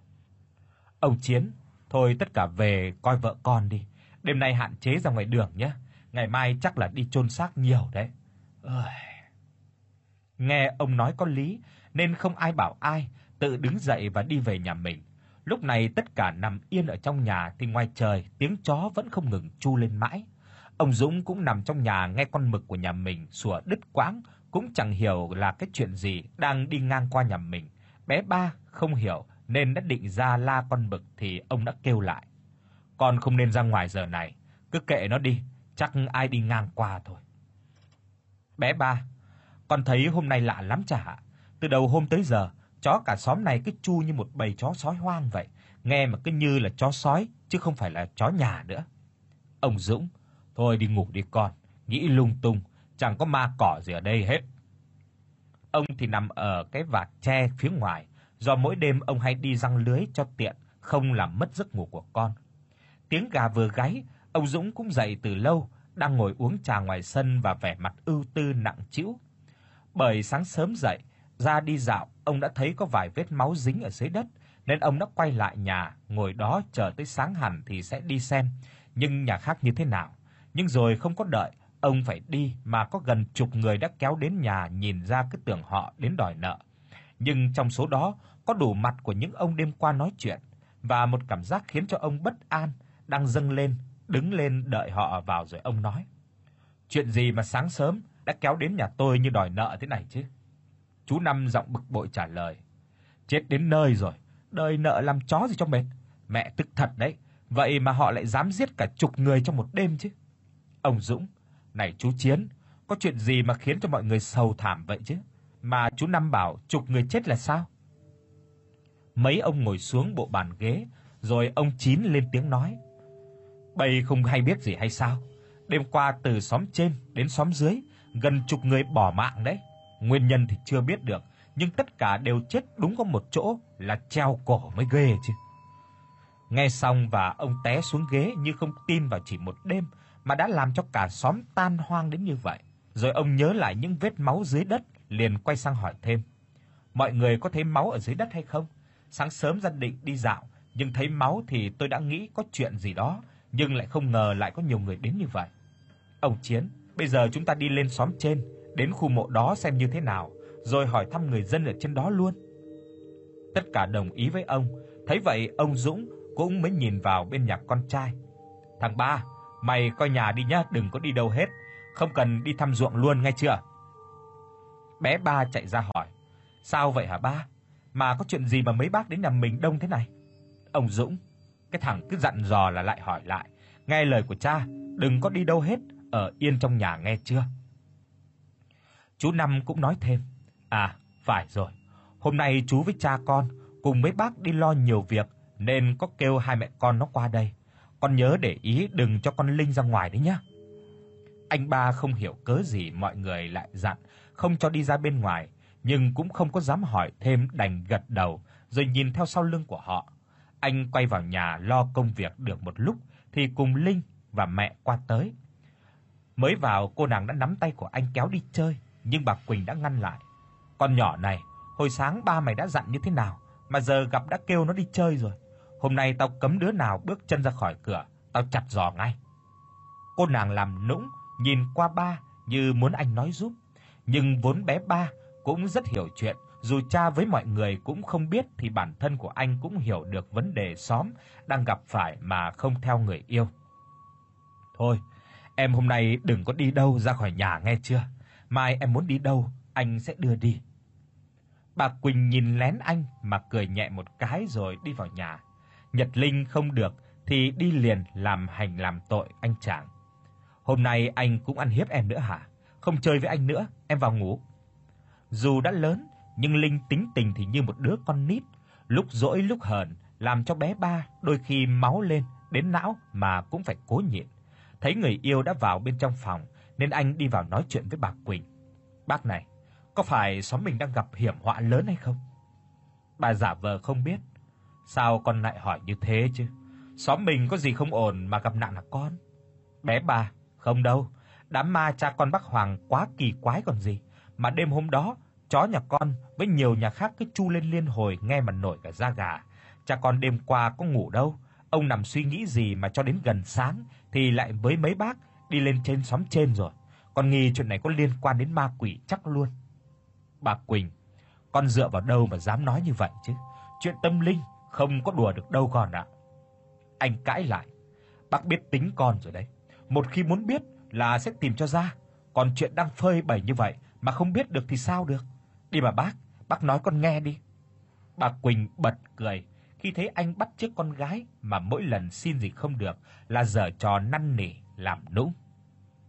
[SPEAKER 1] Ông Chiến, thôi tất cả về coi vợ con đi, đêm nay hạn chế ra ngoài đường nhé, ngày mai chắc là đi chôn xác nhiều đấy. Ơi. Nghe ông nói có lý, nên không ai bảo ai, tự đứng dậy và đi về nhà mình. Lúc này tất cả nằm yên ở trong nhà thì ngoài trời tiếng chó vẫn không ngừng chu lên mãi. Ông Dũng cũng nằm trong nhà nghe con mực của nhà mình sủa đứt quãng, cũng chẳng hiểu là cái chuyện gì đang đi ngang qua nhà mình. Bé ba không hiểu nên đã định ra la con mực thì ông đã kêu lại. Con không nên ra ngoài giờ này, cứ kệ nó đi, chắc ai đi ngang qua thôi. Bé ba, con thấy hôm nay lạ lắm chả? Từ đầu hôm tới giờ, chó cả xóm này cứ chu như một bầy chó sói hoang vậy, nghe mà cứ như là chó sói chứ không phải là chó nhà nữa. Ông Dũng, thôi đi ngủ đi con, nghĩ lung tung, chẳng có ma cỏ gì ở đây hết. Ông thì nằm ở cái vạt tre phía ngoài, do mỗi đêm ông hay đi răng lưới cho tiện, không làm mất giấc ngủ của con. Tiếng gà vừa gáy, ông Dũng cũng dậy từ lâu, đang ngồi uống trà ngoài sân và vẻ mặt ưu tư nặng trĩu. Bởi sáng sớm dậy, ra đi dạo, ông đã thấy có vài vết máu dính ở dưới đất, nên ông đã quay lại nhà, ngồi đó chờ tới sáng hẳn thì sẽ đi xem, nhưng nhà khác như thế nào. Nhưng rồi không có đợi, Ông phải đi mà có gần chục người đã kéo đến nhà nhìn ra cứ tưởng họ đến đòi nợ. Nhưng trong số đó có đủ mặt của những ông đêm qua nói chuyện và một cảm giác khiến cho ông bất an đang dâng lên, đứng lên đợi họ vào rồi ông nói: "Chuyện gì mà sáng sớm đã kéo đến nhà tôi như đòi nợ thế này chứ?" Chú Năm giọng bực bội trả lời: "Chết đến nơi rồi, đời nợ làm chó gì cho mệt. Mẹ tức thật đấy, vậy mà họ lại dám giết cả chục người trong một đêm chứ." Ông Dũng: "Này chú Chiến, có chuyện gì mà khiến cho mọi người sầu thảm vậy chứ? Mà chú Năm bảo chục người chết là sao?" Mấy ông ngồi xuống bộ bàn ghế, rồi ông Chín lên tiếng nói: "Bầy không hay biết gì hay sao? Đêm qua từ xóm trên đến xóm dưới, gần chục người bỏ mạng đấy. Nguyên nhân thì chưa biết được, nhưng tất cả đều chết đúng có một chỗ là treo cổ mới ghê chứ." Nghe xong và ông té xuống ghế như không tin vào chỉ một đêm mà đã làm cho cả xóm tan hoang đến như vậy. Rồi ông nhớ lại những vết máu dưới đất, liền quay sang hỏi thêm: "Mọi người có thấy máu ở dưới đất hay không?" Sáng sớm gia định đi dạo, nhưng thấy máu thì tôi đã nghĩ có chuyện gì đó, nhưng lại không ngờ lại có nhiều người đến như vậy. Ông Chiến, bây giờ chúng ta đi lên xóm trên, đến khu mộ đó xem như thế nào, rồi hỏi thăm người dân ở trên đó luôn. Tất cả đồng ý với ông, thấy vậy ông Dũng cũng mới nhìn vào bên nhà con trai. "Thằng ba, mày coi nhà đi nhá, đừng có đi đâu hết, không cần đi thăm ruộng luôn nghe chưa?" Bé ba chạy ra hỏi: "Sao vậy hả ba? Mà có chuyện gì mà mấy bác đến nhà mình đông thế này?" Ông Dũng, cái thằng cứ dặn dò là lại hỏi lại, nghe lời của cha, đừng có đi đâu hết, ở yên trong nhà nghe chưa? Chú Năm cũng nói thêm, "À, phải rồi. Hôm nay chú với cha con cùng mấy bác đi lo nhiều việc nên có kêu hai mẹ con nó qua đây. Con nhớ để ý đừng cho con Linh ra ngoài đấy nhá." Anh ba không hiểu cớ gì mọi người lại dặn không cho đi ra bên ngoài, nhưng cũng không có dám hỏi thêm đành gật đầu rồi nhìn theo sau lưng của họ. Anh quay vào nhà lo công việc được một lúc thì cùng Linh và mẹ qua tới. Mới vào cô nàng đã nắm tay của anh kéo đi chơi, nhưng bà Quỳnh đã ngăn lại. "Con nhỏ này, hồi sáng ba mày đã dặn như thế nào mà giờ gặp đã kêu nó đi chơi rồi. Hôm nay tao cấm đứa nào bước chân ra khỏi cửa, tao chặt giò ngay." Cô nàng làm nũng nhìn qua ba như muốn anh nói giúp, nhưng vốn bé ba cũng rất hiểu chuyện, dù cha với mọi người cũng không biết thì bản thân của anh cũng hiểu được vấn đề xóm đang gặp phải mà không theo người yêu. Thôi, em hôm nay đừng có đi đâu ra khỏi nhà nghe chưa? Mai em muốn đi đâu, anh sẽ đưa đi. Bà Quỳnh nhìn lén anh mà cười nhẹ một cái rồi đi vào nhà. Nhật Linh không được thì đi liền làm hành làm tội anh chàng. Hôm nay anh cũng ăn hiếp em nữa hả? Không chơi với anh nữa, em vào ngủ. Dù đã lớn nhưng Linh tính tình thì như một đứa con nít, lúc dỗi lúc hờn, làm cho bé ba đôi khi máu lên đến não mà cũng phải cố nhịn. Thấy người yêu đã vào bên trong phòng nên anh đi vào nói chuyện với bà Quỳnh. "Bác này, có phải xóm mình đang gặp hiểm họa lớn hay không?" Bà giả vờ không biết. "Sao con lại hỏi như thế chứ? Xóm mình có gì không ổn mà gặp nạn hả con?" Bé bà, "Không đâu, đám ma cha con bác Hoàng quá kỳ quái còn gì, mà đêm hôm đó chó nhà con với nhiều nhà khác cứ chu lên liên hồi nghe mà nổi cả da gà. Cha con đêm qua có ngủ đâu, ông nằm suy nghĩ gì mà cho đến gần sáng thì lại với mấy bác đi lên trên xóm trên rồi. Con nghi chuyện này có liên quan đến ma quỷ chắc luôn. Bà Quỳnh, con dựa vào đâu mà dám nói như vậy chứ? Chuyện tâm linh không có đùa được đâu con ạ. Anh cãi lại. Bác biết tính con rồi đấy. Một khi muốn biết là sẽ tìm cho ra, còn chuyện đang phơi bày như vậy mà không biết được thì sao được? Đi mà bác, bác nói con nghe đi. Bà Quỳnh bật cười khi thấy anh bắt chiếc con gái mà mỗi lần xin gì không được là giở trò năn nỉ làm nũng.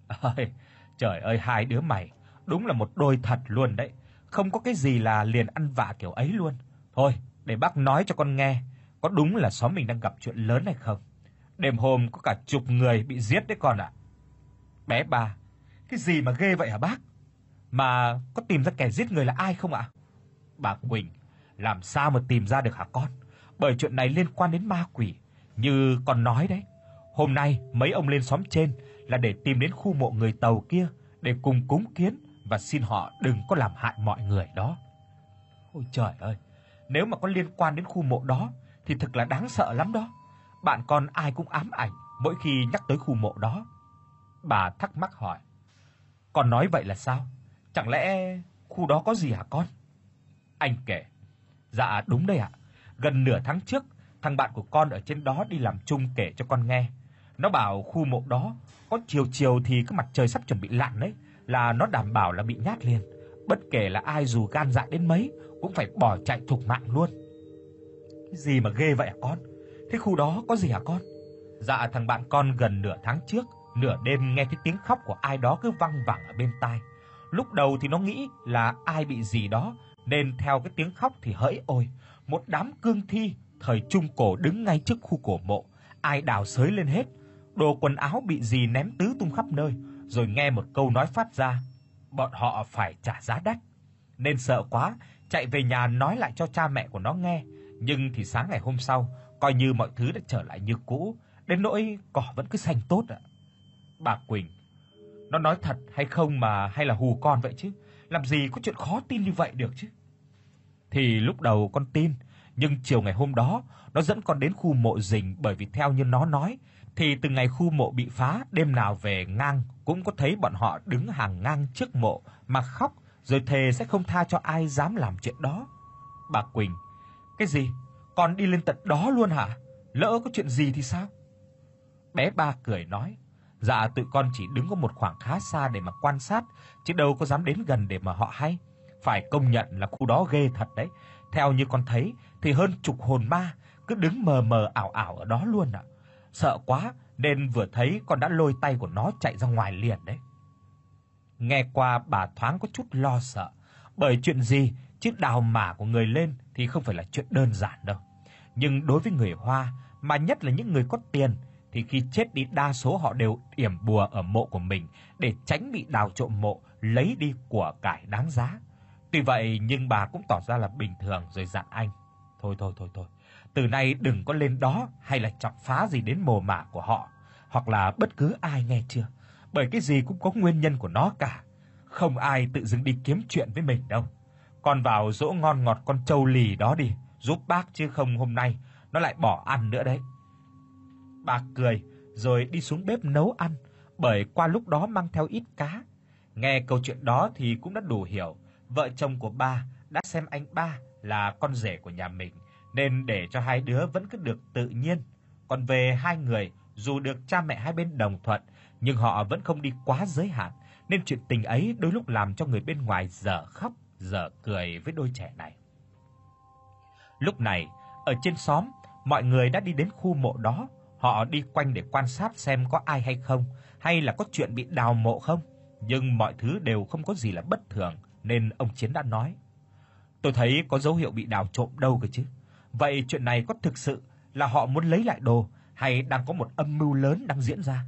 [SPEAKER 1] Ơi, trời ơi hai đứa mày, đúng là một đôi thật luôn đấy, không có cái gì là liền ăn vạ kiểu ấy luôn. Thôi, để bác nói cho con nghe, có đúng là xóm mình đang gặp chuyện lớn hay không? Đêm hôm có cả chục người bị giết đấy con ạ. Bé ba, cái gì mà ghê vậy hả bác? Mà có tìm ra kẻ giết người là ai không ạ? Bà Quỳnh, làm sao mà tìm ra được hả con? Bởi chuyện này liên quan đến ma quỷ, như con nói đấy. Hôm nay mấy ông lên xóm trên là để tìm đến khu mộ người Tàu kia để cùng cúng kiến và xin họ đừng có làm hại mọi người đó. Ôi trời ơi, nếu mà có liên quan đến khu mộ đó thì thực là đáng sợ lắm đó. Bạn con ai cũng ám ảnh mỗi khi nhắc tới khu mộ đó. Bà thắc mắc hỏi: Con nói vậy là sao? Chẳng lẽ khu đó có gì hả con? Anh kể. Dạ đúng đây ạ. Gần nửa tháng trước, thằng bạn của con ở trên đó đi làm chung kể cho con nghe. Nó bảo khu mộ đó có chiều chiều thì cái mặt trời sắp chuẩn bị lặn đấy, là nó đảm bảo là bị nhát liền. Bất kể là ai dù gan dạ đến mấy cũng phải bỏ chạy thục mạng luôn. Cái gì mà ghê vậy hả con? Thế khu đó có gì hả con? Dạ thằng bạn con gần nửa tháng trước, nửa đêm nghe thấy tiếng khóc của ai đó cứ văng vẳng ở bên tai. Lúc đầu thì nó nghĩ là ai bị gì đó nên theo cái tiếng khóc thì hỡi ôi, một đám cương thi thời trung cổ đứng ngay trước khu cổ mộ, ai đào xới lên hết, đồ quần áo bị gì ném tứ tung khắp nơi, rồi nghe một câu nói phát ra, bọn họ phải trả giá đắt. Nên sợ quá, chạy về nhà nói lại cho cha mẹ của nó nghe, nhưng thì sáng ngày hôm sau, coi như mọi thứ đã trở lại như cũ, đến nỗi cỏ vẫn cứ xanh tốt ạ. Bà Quỳnh, nó nói thật hay không mà hay là hù con vậy chứ? Làm gì có chuyện khó tin như vậy được chứ? Thì lúc đầu con tin, nhưng chiều ngày hôm đó, nó dẫn con đến khu mộ rình bởi vì theo như nó nói thì từ ngày khu mộ bị phá, đêm nào về ngang cũng có thấy bọn họ đứng hàng ngang trước mộ mà khóc rồi thề sẽ không tha cho ai dám làm chuyện đó. Bà Quỳnh, cái gì? Con đi lên tận đó luôn hả? Lỡ có chuyện gì thì sao? Bé ba cười nói, dạ tự con chỉ đứng có một khoảng khá xa để mà quan sát, chứ đâu có dám đến gần để mà họ hay. Phải công nhận là khu đó ghê thật đấy. Theo như con thấy thì hơn chục hồn ma cứ đứng mờ mờ ảo ảo ở đó luôn ạ. Sợ quá nên vừa thấy con đã lôi tay của nó chạy ra ngoài liền đấy. Nghe qua bà thoáng có chút lo sợ, bởi chuyện gì chứ đào mả của người lên thì không phải là chuyện đơn giản đâu. Nhưng đối với người Hoa, mà nhất là những người có tiền thì khi chết đi đa số họ đều yểm bùa ở mộ của mình để tránh bị đào trộm mộ, lấy đi của cải đáng giá. Tuy vậy nhưng bà cũng tỏ ra là bình thường rồi dặn anh, "Thôi thôi thôi thôi, từ nay đừng có lên đó hay là chọc phá gì đến mồ mả của họ, hoặc là bất cứ ai nghe chưa, bởi cái gì cũng có nguyên nhân của nó cả, không ai tự dưng đi kiếm chuyện với mình đâu. Con vào dỗ ngon ngọt con trâu lì đó đi, giúp bác chứ không hôm nay nó lại bỏ ăn nữa đấy." Bà cười rồi đi xuống bếp nấu ăn, bởi qua lúc đó mang theo ít cá. Nghe câu chuyện đó thì cũng đã đủ hiểu, vợ chồng của ba đã xem anh ba là con rể của nhà mình, nên để cho hai đứa vẫn cứ được tự nhiên. Còn về hai người, dù được cha mẹ hai bên đồng thuận, nhưng họ vẫn không đi quá giới hạn, nên chuyện tình ấy đôi lúc làm cho người bên ngoài dở khóc dở cười với đôi trẻ này. Lúc này, ở trên xóm, mọi người đã đi đến khu mộ đó, họ đi quanh để quan sát xem có ai hay không, hay là có chuyện bị đào mộ không, nhưng mọi thứ đều không có gì là bất thường, nên ông Chiến đã nói: "Tôi thấy có dấu hiệu bị đào trộm đâu cơ chứ. Vậy chuyện này có thực sự là họ muốn lấy lại đồ hay đang có một âm mưu lớn đang diễn ra?"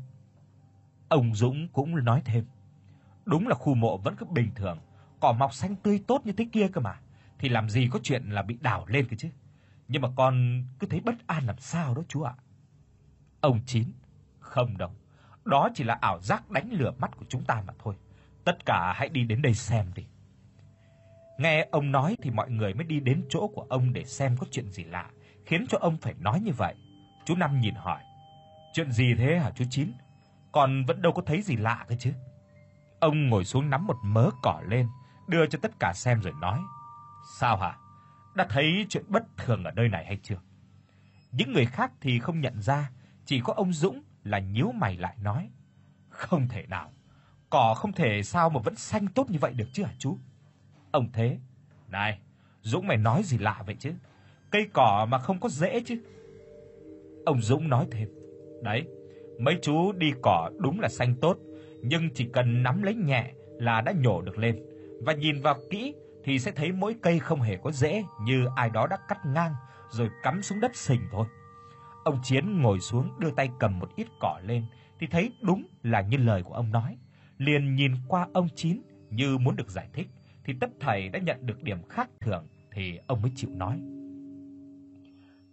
[SPEAKER 1] Ông Dũng cũng nói thêm: "Đúng là khu mộ vẫn cứ bình thường, cỏ mọc xanh tươi tốt như thế kia cơ mà, thì làm gì có chuyện là bị đào lên cơ chứ. Nhưng mà con cứ thấy bất an làm sao đó chú ạ." Ông Chín: "Không đâu, đó chỉ là ảo giác đánh lừa mắt của chúng ta mà thôi. Tất cả hãy đi đến đây xem đi." Nghe ông nói thì mọi người mới đi đến chỗ của ông để xem có chuyện gì lạ, khiến cho ông phải nói như vậy. Chú Năm nhìn hỏi: "Chuyện gì thế hả chú Chín? Còn vẫn đâu có thấy gì lạ cơ chứ?" Ông ngồi xuống nắm một mớ cỏ lên, đưa cho tất cả xem rồi nói: "Sao hả? Đã thấy chuyện bất thường ở nơi này hay chưa?" Những người khác thì không nhận ra, chỉ có ông Dũng là nhíu mày lại nói: "Không thể nào, cỏ không thể sao mà vẫn xanh tốt như vậy được chứ hả chú?" Ông Thế: "Này, Dũng mày nói gì lạ vậy chứ? Cây cỏ mà không có rễ chứ?" Ông Dũng nói thêm: "Đấy, mấy chú đi cỏ đúng là xanh tốt, nhưng chỉ cần nắm lấy nhẹ là đã nhổ được lên, và nhìn vào kỹ thì sẽ thấy mỗi cây không hề có rễ như ai đó đã cắt ngang rồi cắm xuống đất sình thôi." Ông Chiến ngồi xuống đưa tay cầm một ít cỏ lên thì thấy đúng là như lời của ông nói, liền nhìn qua ông Chín như muốn được giải thích thì tất thầy đã nhận được điểm khác thường thì ông mới chịu nói.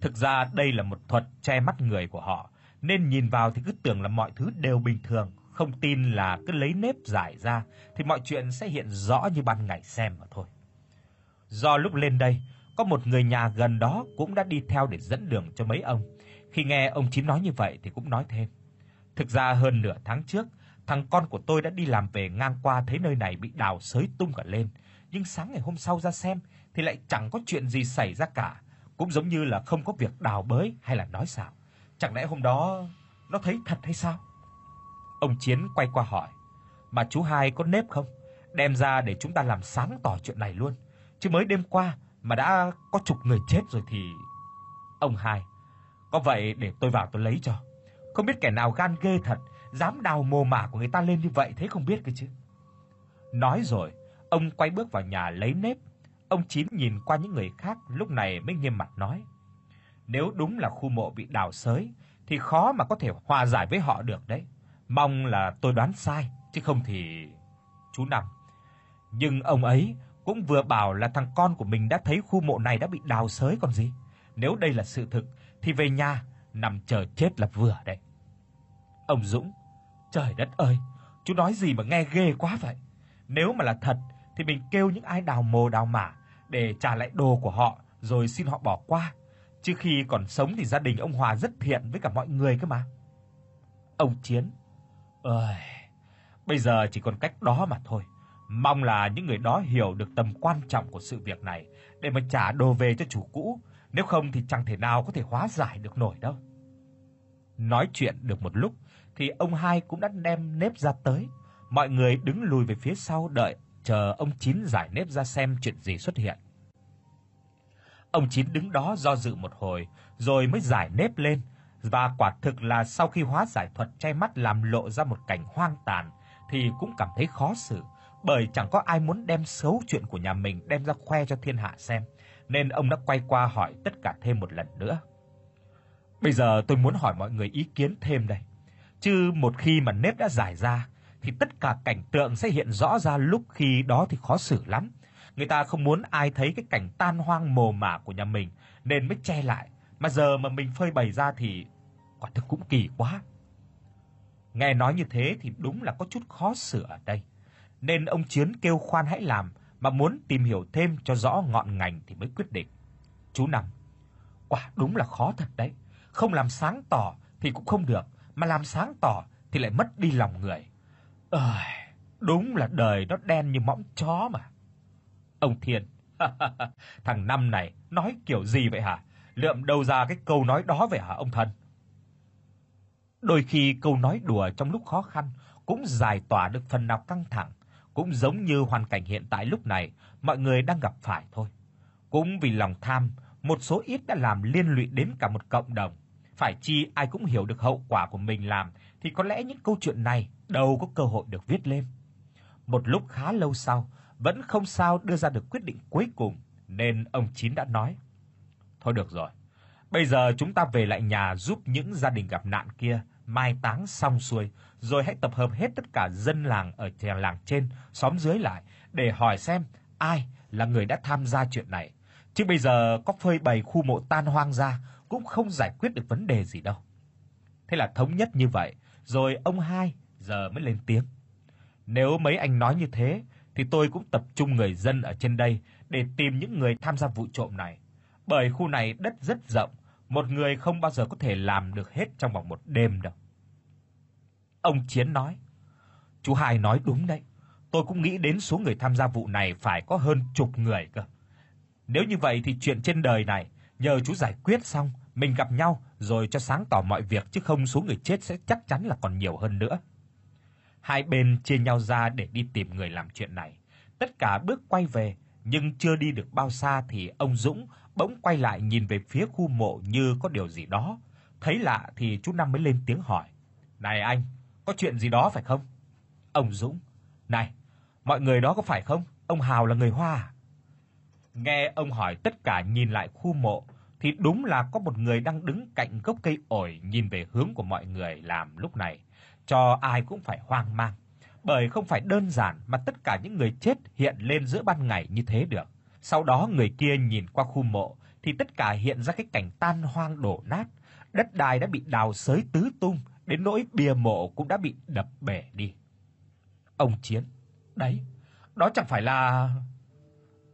[SPEAKER 1] Thực ra đây là một thuật che mắt người của họ, nên nhìn vào thì cứ tưởng là mọi thứ đều bình thường, không tin là cứ lấy nếp giải ra thì mọi chuyện sẽ hiện rõ như ban ngày xem mà thôi. Do lúc lên đây, có một người nhà gần đó cũng đã đi theo để dẫn đường cho mấy ông. Khi nghe ông Chín nói như vậy thì cũng nói thêm. Thực ra hơn nửa tháng trước, Thằng con của tôi đã đi làm về ngang qua thấy nơi này bị đào xới tung cả lên, nhưng sáng ngày hôm sau ra xem thì lại chẳng có chuyện gì xảy ra cả, cũng giống như là không có việc đào bới hay là nói xạo. Chẳng lẽ hôm đó nó thấy thật hay sao? Ông Chiến quay qua hỏi, "Mà chú hai có nếp không? Đem ra để chúng ta làm sáng tỏ chuyện này luôn, chứ mới đêm qua mà đã có chục người chết rồi thì..." Ông hai, "Có vậy để tôi vào tôi lấy cho. Không biết kẻ nào gan ghê thật, dám đào mồ mả của người ta lên như vậy thế không biết cơ chứ." Nói rồi, ông quay bước vào nhà lấy nếp. Ông Chín nhìn qua những người khác, lúc này mới nghiêm mặt nói: "Nếu đúng là khu mộ bị đào xới thì khó mà có thể hòa giải với họ được đấy. Mong là tôi đoán sai, chứ không thì chú Năm. Nhưng ông ấy cũng vừa bảo là thằng con của mình đã thấy khu mộ này đã bị đào xới còn gì. Nếu đây là sự thực thì về nhà nằm chờ chết là vừa đấy." Ông Dũng, trời đất ơi, chú nói gì mà nghe ghê quá vậy. Nếu mà là thật thì mình kêu những ai đào mồ đào mả để trả lại đồ của họ rồi xin họ bỏ qua. Chứ khi còn sống thì gia đình ông Hòa rất thiện với cả mọi người cơ mà. Ông Chiến, ơi, bây giờ chỉ còn cách đó mà thôi. Mong là những người đó hiểu được tầm quan trọng của sự việc này để mà trả đồ về cho chủ cũ, nếu không thì chẳng thể nào có thể hóa giải được nổi đâu. Nói chuyện được một lúc thì ông hai cũng đã đem nếp ra tới. Mọi người đứng lùi về phía sau đợi chờ ông Chín giải nếp ra xem chuyện gì xuất hiện. Ông Chín đứng đó do dự một hồi, rồi mới giải nếp lên, và quả thực là sau khi hóa giải thuật che mắt làm lộ ra một cảnh hoang tàn thì cũng cảm thấy khó xử, bởi chẳng có ai muốn đem xấu chuyện của nhà mình đem ra khoe cho thiên hạ xem, nên ông đã quay qua hỏi tất cả thêm một lần nữa. Bây giờ tôi muốn hỏi mọi người ý kiến thêm đây. Chứ một khi mà nếp đã giải ra thì tất cả cảnh tượng sẽ hiện rõ ra lúc khi đó thì khó xử lắm. Người ta không muốn ai thấy cái cảnh tan hoang mồ mả của nhà mình nên mới che lại, mà giờ mà mình phơi bày ra thì quả thực cũng kỳ quá. Nghe nói như thế thì đúng là có chút khó xử ở đây. Nên ông Chiến kêu khoan hãy làm, mà muốn tìm hiểu thêm cho rõ ngọn ngành thì mới quyết định. Chú Năm, quả đúng là khó thật đấy. Không làm sáng tỏ thì cũng không được, mà làm sáng tỏ thì lại mất đi lòng người. Ơi, đúng là đời nó đen như mõm chó mà. Ông Thiên, thằng năm này nói kiểu gì vậy hả? Lượm đâu ra cái câu nói đó vậy hả ông thân? Đôi khi câu nói đùa trong lúc khó khăn cũng giải tỏa được phần nào căng thẳng, cũng giống như hoàn cảnh hiện tại lúc này mọi người đang gặp phải thôi. Cũng vì lòng tham, một số ít đã làm liên lụy đến cả một cộng đồng. Phải chi ai cũng hiểu được hậu quả của mình làm thì có lẽ những câu chuyện này đâu có cơ hội được viết lên. Một lúc khá lâu sau, vẫn không sao đưa ra được quyết định cuối cùng, nên ông Chín đã nói: "Thôi được rồi, bây giờ chúng ta về lại nhà giúp những gia đình gặp nạn kia mai táng xong xuôi, rồi hãy tập hợp hết tất cả dân làng ở trèo làng trên, xóm dưới lại để hỏi xem ai là người đã tham gia chuyện này. Chứ bây giờ có phơi bày khu mộ tan hoang ra cũng không giải quyết được vấn đề gì đâu." Thế là thống nhất như vậy, rồi ông hai giờ mới lên tiếng. Nếu mấy anh nói như thế thì tôi cũng tập trung người dân ở trên đây để tìm những người tham gia vụ trộm này. Bởi khu này đất rất rộng, một người không bao giờ có thể làm được hết trong vòng một đêm đâu. Ông Chiến nói: "Chú hai nói đúng đấy. Tôi cũng nghĩ đến số người tham gia vụ này phải có hơn chục người cơ. Nếu như vậy thì chuyện trên đời này nhờ chú giải quyết xong, mình gặp nhau rồi cho sáng tỏ mọi việc chứ không số người chết sẽ chắc chắn là còn nhiều hơn nữa." Hai bên chia nhau ra để đi tìm người làm chuyện này. Tất cả bước quay về, nhưng chưa đi được bao xa thì ông Dũng bỗng quay lại nhìn về phía khu mộ như có điều gì đó. Thấy lạ thì chú Năm mới lên tiếng hỏi: "Này anh, có chuyện gì đó phải không?" Ông Dũng: "Này, mọi người đó có phải không? Ông Hào là người Hoa à?" Nghe ông hỏi tất cả nhìn lại khu mộ thì đúng là có một người đang đứng cạnh gốc cây ổi nhìn về hướng của mọi người làm lúc này cho ai cũng phải hoang mang, bởi không phải đơn giản mà tất cả những người chết hiện lên giữa ban ngày như thế được. Sau đó người kia nhìn qua khu mộ thì tất cả hiện ra cái cảnh tan hoang đổ nát, đất đai đã bị đào xới tứ tung, đến nỗi bia mộ cũng đã bị đập bể đi. Ông Chiến, đấy, đó chẳng phải là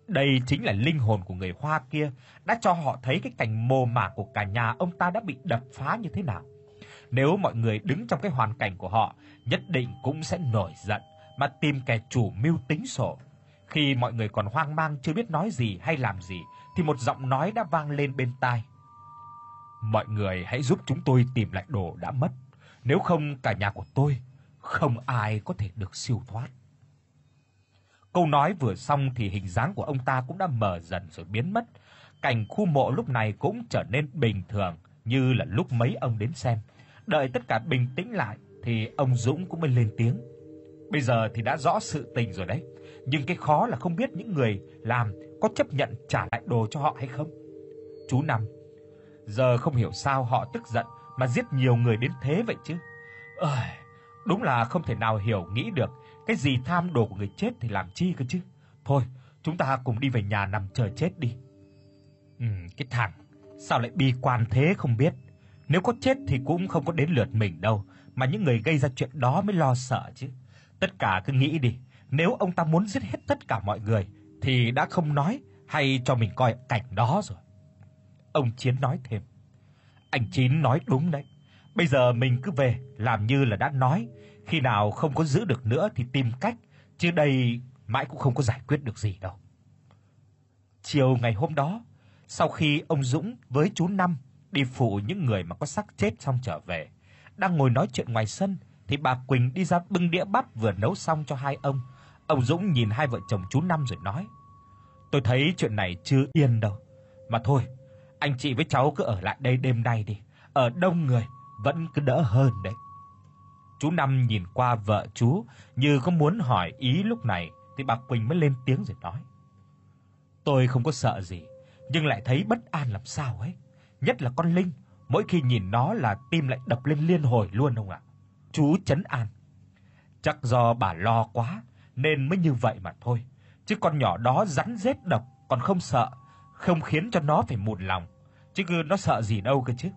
[SPEAKER 1] đây chính là linh hồn của người Hoa kia đã cho họ thấy cái cảnh mồ mả của cả nhà ông ta đã bị đập phá như thế nào. nếu mọi người đứng trong cái hoàn cảnh của họ, nhất định cũng sẽ nổi giận mà tìm kẻ chủ mưu tính sổ. Khi mọi người còn hoang mang chưa biết nói gì hay làm gì thì một giọng nói đã vang lên bên tai. Mọi người hãy giúp chúng tôi tìm lại đồ đã mất, nếu không cả nhà của tôi không ai có thể được siêu thoát. Câu nói vừa xong thì hình dáng của ông ta cũng đã mờ dần rồi biến mất. Cảnh khu mộ lúc này cũng trở nên bình thường như là lúc mấy ông đến xem. Đợi tất cả bình tĩnh lại thì ông Dũng cũng mới lên tiếng. Bây giờ thì đã rõ sự tình rồi đấy, nhưng cái khó là không biết những người làm có chấp nhận trả lại đồ cho họ hay không. Chú Năm, giờ không hiểu sao họ tức giận mà giết nhiều người đến thế vậy chứ. Ơi, đúng là không thể nào hiểu nghĩ được, cái gì tham đồ của người chết thì làm chi cơ chứ. Thôi, chúng ta cùng đi về nhà nằm chờ chết đi. Ừ, cái thằng sao lại bi quan thế không biết. Nếu có chết thì cũng không có đến lượt mình đâu, mà những người gây ra chuyện đó mới lo sợ chứ. Tất cả cứ nghĩ đi, nếu ông ta muốn giết hết tất cả mọi người thì đã không nói hay cho mình coi cảnh đó rồi. Ông Chiến nói thêm. Anh Chín nói đúng đấy. Bây giờ mình cứ về làm như là đã nói, khi nào không có giữ được nữa thì tìm cách, chứ đây mãi cũng không có giải quyết được gì đâu. Chiều ngày hôm đó, sau khi ông Dũng với chú Năm đi phụ những người mà có xác chết xong trở về, đang ngồi nói chuyện ngoài sân thì bà Quỳnh đi ra bưng đĩa bắp vừa nấu xong cho hai ông. Ông Dũng nhìn hai vợ chồng chú Năm rồi nói: "Tôi thấy chuyện này chưa yên đâu. Mà thôi, anh chị với cháu cứ ở lại đây đêm nay đi, ở đông người vẫn cứ đỡ hơn đấy." Chú Năm nhìn qua vợ chú như có muốn hỏi ý lúc này thì bà Quỳnh mới lên tiếng rồi nói: "Tôi không có sợ gì, nhưng lại thấy bất an làm sao ấy, nhất là con Linh, mỗi khi nhìn nó là tim lại đập lên liên hồi luôn ông ạ." Chú trấn an: "Chắc do bà lo quá nên mới như vậy mà thôi, chứ con nhỏ đó rắn rết độc còn không sợ, không khiến cho nó phải mụn lòng, chứ cứ nó sợ gì đâu cơ chứ.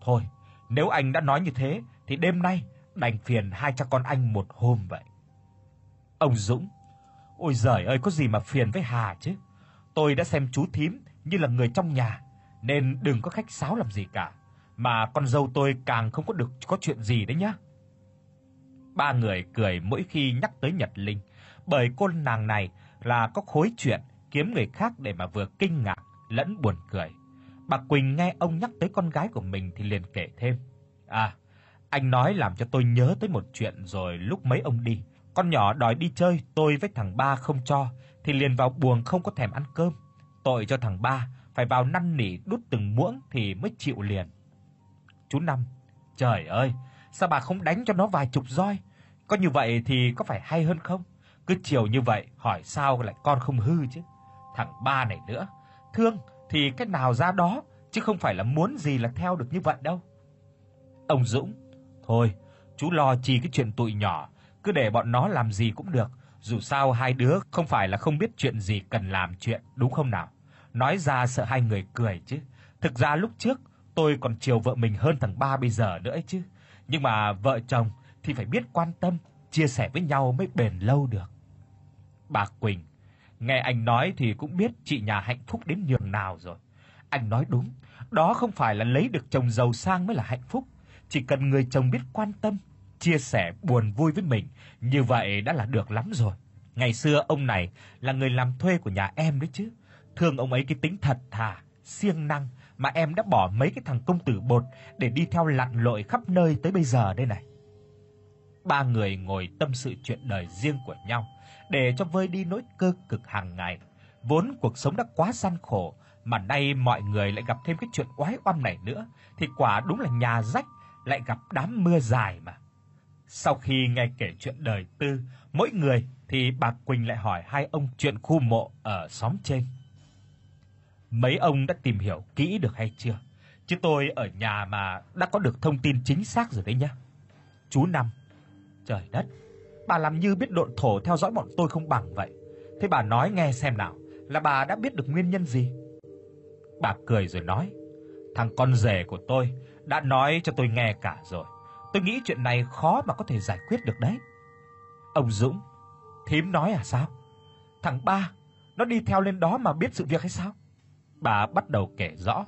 [SPEAKER 1] Thôi, nếu anh đã nói như thế thì đêm nay đành phiền hai cha con anh một hôm vậy." Ông Dũng: "Ôi giời ơi, có gì mà phiền với Hà chứ. Tôi đã xem chú thím như là người trong nhà, nên đừng có khách sáo làm gì cả, mà con dâu tôi càng không có được có chuyện gì đấy nhá." Ba người cười mỗi khi nhắc tới Nhật Linh, bởi cô nàng này là có khối chuyện kiếm người khác để mà vừa kinh ngạc lẫn buồn cười. Bà Quỳnh nghe ông nhắc tới con gái của mình thì liền kể thêm: "À, anh nói làm cho tôi nhớ tới một chuyện rồi lúc mấy ông đi, con nhỏ đòi đi chơi, tôi với thằng ba không cho thì liền vào buồng không có thèm ăn cơm. Tội cho thằng ba phải vào năn nỉ đút từng muỗng thì mới chịu liền." Chú Năm: "Trời ơi, sao bà không đánh cho nó vài chục roi? Có như vậy thì có phải hay hơn không? Cứ chiều như vậy, hỏi sao lại con không hư chứ. Thằng ba này nữa, thương thì cái nào ra đó, chứ không phải là muốn gì là theo được như vậy đâu." Ông Dũng: "Thôi, chú lo chi cái chuyện tụi nhỏ, cứ để bọn nó làm gì cũng được, dù sao hai đứa không phải là không biết chuyện gì cần làm chuyện, đúng không nào? Nói ra sợ hai người cười chứ. Thực ra lúc trước tôi còn chiều vợ mình hơn thằng ba bây giờ nữa ấy chứ. Nhưng mà vợ chồng thì phải biết quan tâm, chia sẻ với nhau mới bền lâu được." Bà Quỳnh nghe anh nói thì cũng biết chị nhà hạnh phúc đến nhường nào rồi. Anh nói đúng, đó không phải là lấy được chồng giàu sang mới là hạnh phúc, chỉ cần người chồng biết quan tâm, chia sẻ buồn vui với mình, như vậy đã là được lắm rồi. Ngày xưa ông này là người làm thuê của nhà em đấy chứ. Thương ông ấy cái tính thật thà, siêng năng mà em đã bỏ mấy cái thằng công tử bột để đi theo lặn lội khắp nơi tới bây giờ đây này. Ba người ngồi tâm sự chuyện đời riêng của nhau, để cho vơi đi nỗi cơ cực hàng ngày. Vốn cuộc sống đã quá gian khổ, mà nay mọi người lại gặp thêm cái chuyện oái oăm này nữa, thì quả đúng là nhà rách lại gặp đám mưa dài mà. Sau khi nghe kể chuyện đời tư, mỗi người thì bà Quỳnh lại hỏi hai ông chuyện khu mộ ở xóm trên. Mấy ông đã tìm hiểu kỹ được hay chưa? Chứ tôi ở nhà mà đã có được thông tin chính xác rồi đấy nhá. Chú Năm. Trời đất, bà làm như biết độn thổ theo dõi bọn tôi không bằng vậy. Thế bà nói nghe xem nào, là bà đã biết được nguyên nhân gì? Bà cười rồi nói, thằng con rể của tôi đã nói cho tôi nghe cả rồi. Tôi nghĩ chuyện này khó mà có thể giải quyết được đấy. Ông Dũng, thím nói à sao? Thằng ba, nó đi theo lên đó mà biết sự việc hay sao? Bà bắt đầu kể rõ.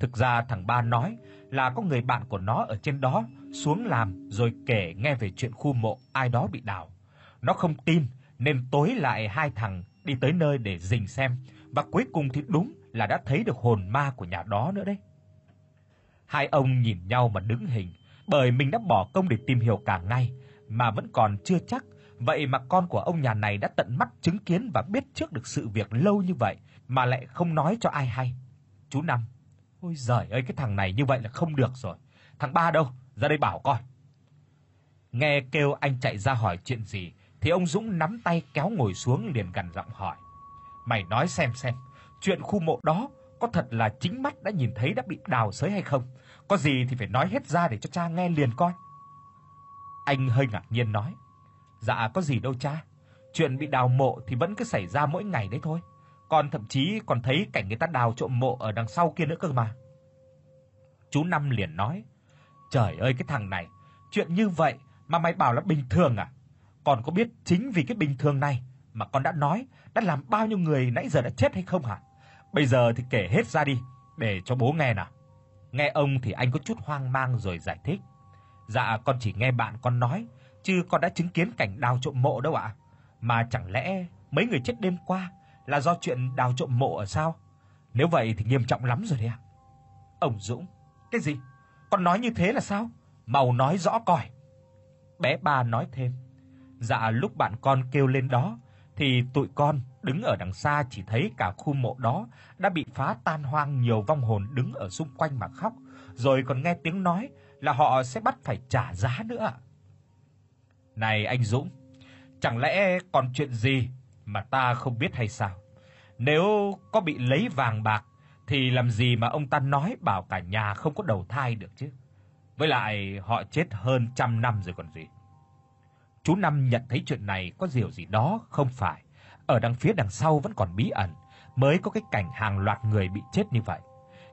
[SPEAKER 1] Thực ra thằng ba nói là có người bạn của nó ở trên đó xuống làm rồi kể nghe về chuyện khu mộ ai đó bị đào. Nó không tin nên tối lại hai thằng đi tới nơi để rình xem và cuối cùng thì đúng là đã thấy được hồn ma của nhà đó nữa đấy. Hai ông nhìn nhau mà đứng hình, bởi mình đã bỏ công để tìm hiểu cả ngày mà vẫn còn chưa chắc, vậy mà con của ông nhà này đã tận mắt chứng kiến và biết trước được sự việc lâu như vậy mà lại không nói cho ai hay. Chú Năm, ôi giời ơi cái thằng này như vậy là không được rồi. Thằng ba đâu? Ra đây bảo coi. Nghe kêu anh chạy ra hỏi chuyện gì thì ông Dũng nắm tay kéo ngồi xuống liền gằn giọng hỏi: "Mày nói xem xem, chuyện khu mộ đó có thật là chính mắt đã nhìn thấy đã bị đào xới hay không? Có gì thì phải nói hết ra để cho cha nghe liền coi." Anh hơi ngạc nhiên nói: "Dạ có gì đâu cha, chuyện bị đào mộ thì vẫn cứ xảy ra mỗi ngày đấy thôi. còn thậm chí còn thấy cảnh người ta đào trộm mộ ở đằng sau kia nữa cơ mà." Chú Năm liền nói: "Trời ơi cái thằng này, chuyện như vậy mà mày bảo là bình thường à? còn có biết chính vì cái bình thường này mà con đã nói, đã làm bao nhiêu người nãy giờ đã chết hay không hả? Bây giờ thì kể hết ra đi để cho bố nghe nào." Nghe ông thì anh có chút hoang mang rồi giải thích. Dạ con chỉ nghe bạn con nói, chứ con đã chứng kiến cảnh đào trộm mộ đâu ạ. Mà chẳng lẽ mấy người chết đêm qua là do chuyện đào trộm mộ ở sao? Nếu vậy thì nghiêm trọng lắm rồi đấy ạ. Ông Dũng, cái gì? Con nói như thế là sao? Mau nói rõ coi. Bé ba nói thêm. Dạ lúc bạn con kêu lên đó thì tụi con đứng ở đằng xa chỉ thấy cả khu mộ đó đã bị phá tan hoang, nhiều vong hồn đứng ở xung quanh mà khóc, rồi còn nghe tiếng nói là họ sẽ bắt phải trả giá nữa. Này anh Dũng, chẳng lẽ còn chuyện gì mà ta không biết hay sao? Nếu có bị lấy vàng bạc thì làm gì mà ông ta nói bảo cả nhà không có đầu thai được chứ? Với lại họ chết hơn trăm năm rồi còn gì. Chú Năm nhận thấy chuyện này có điều gì đó không phải, ở đằng phía đằng sau vẫn còn bí ẩn, mới có cái cảnh hàng loạt người bị chết như vậy.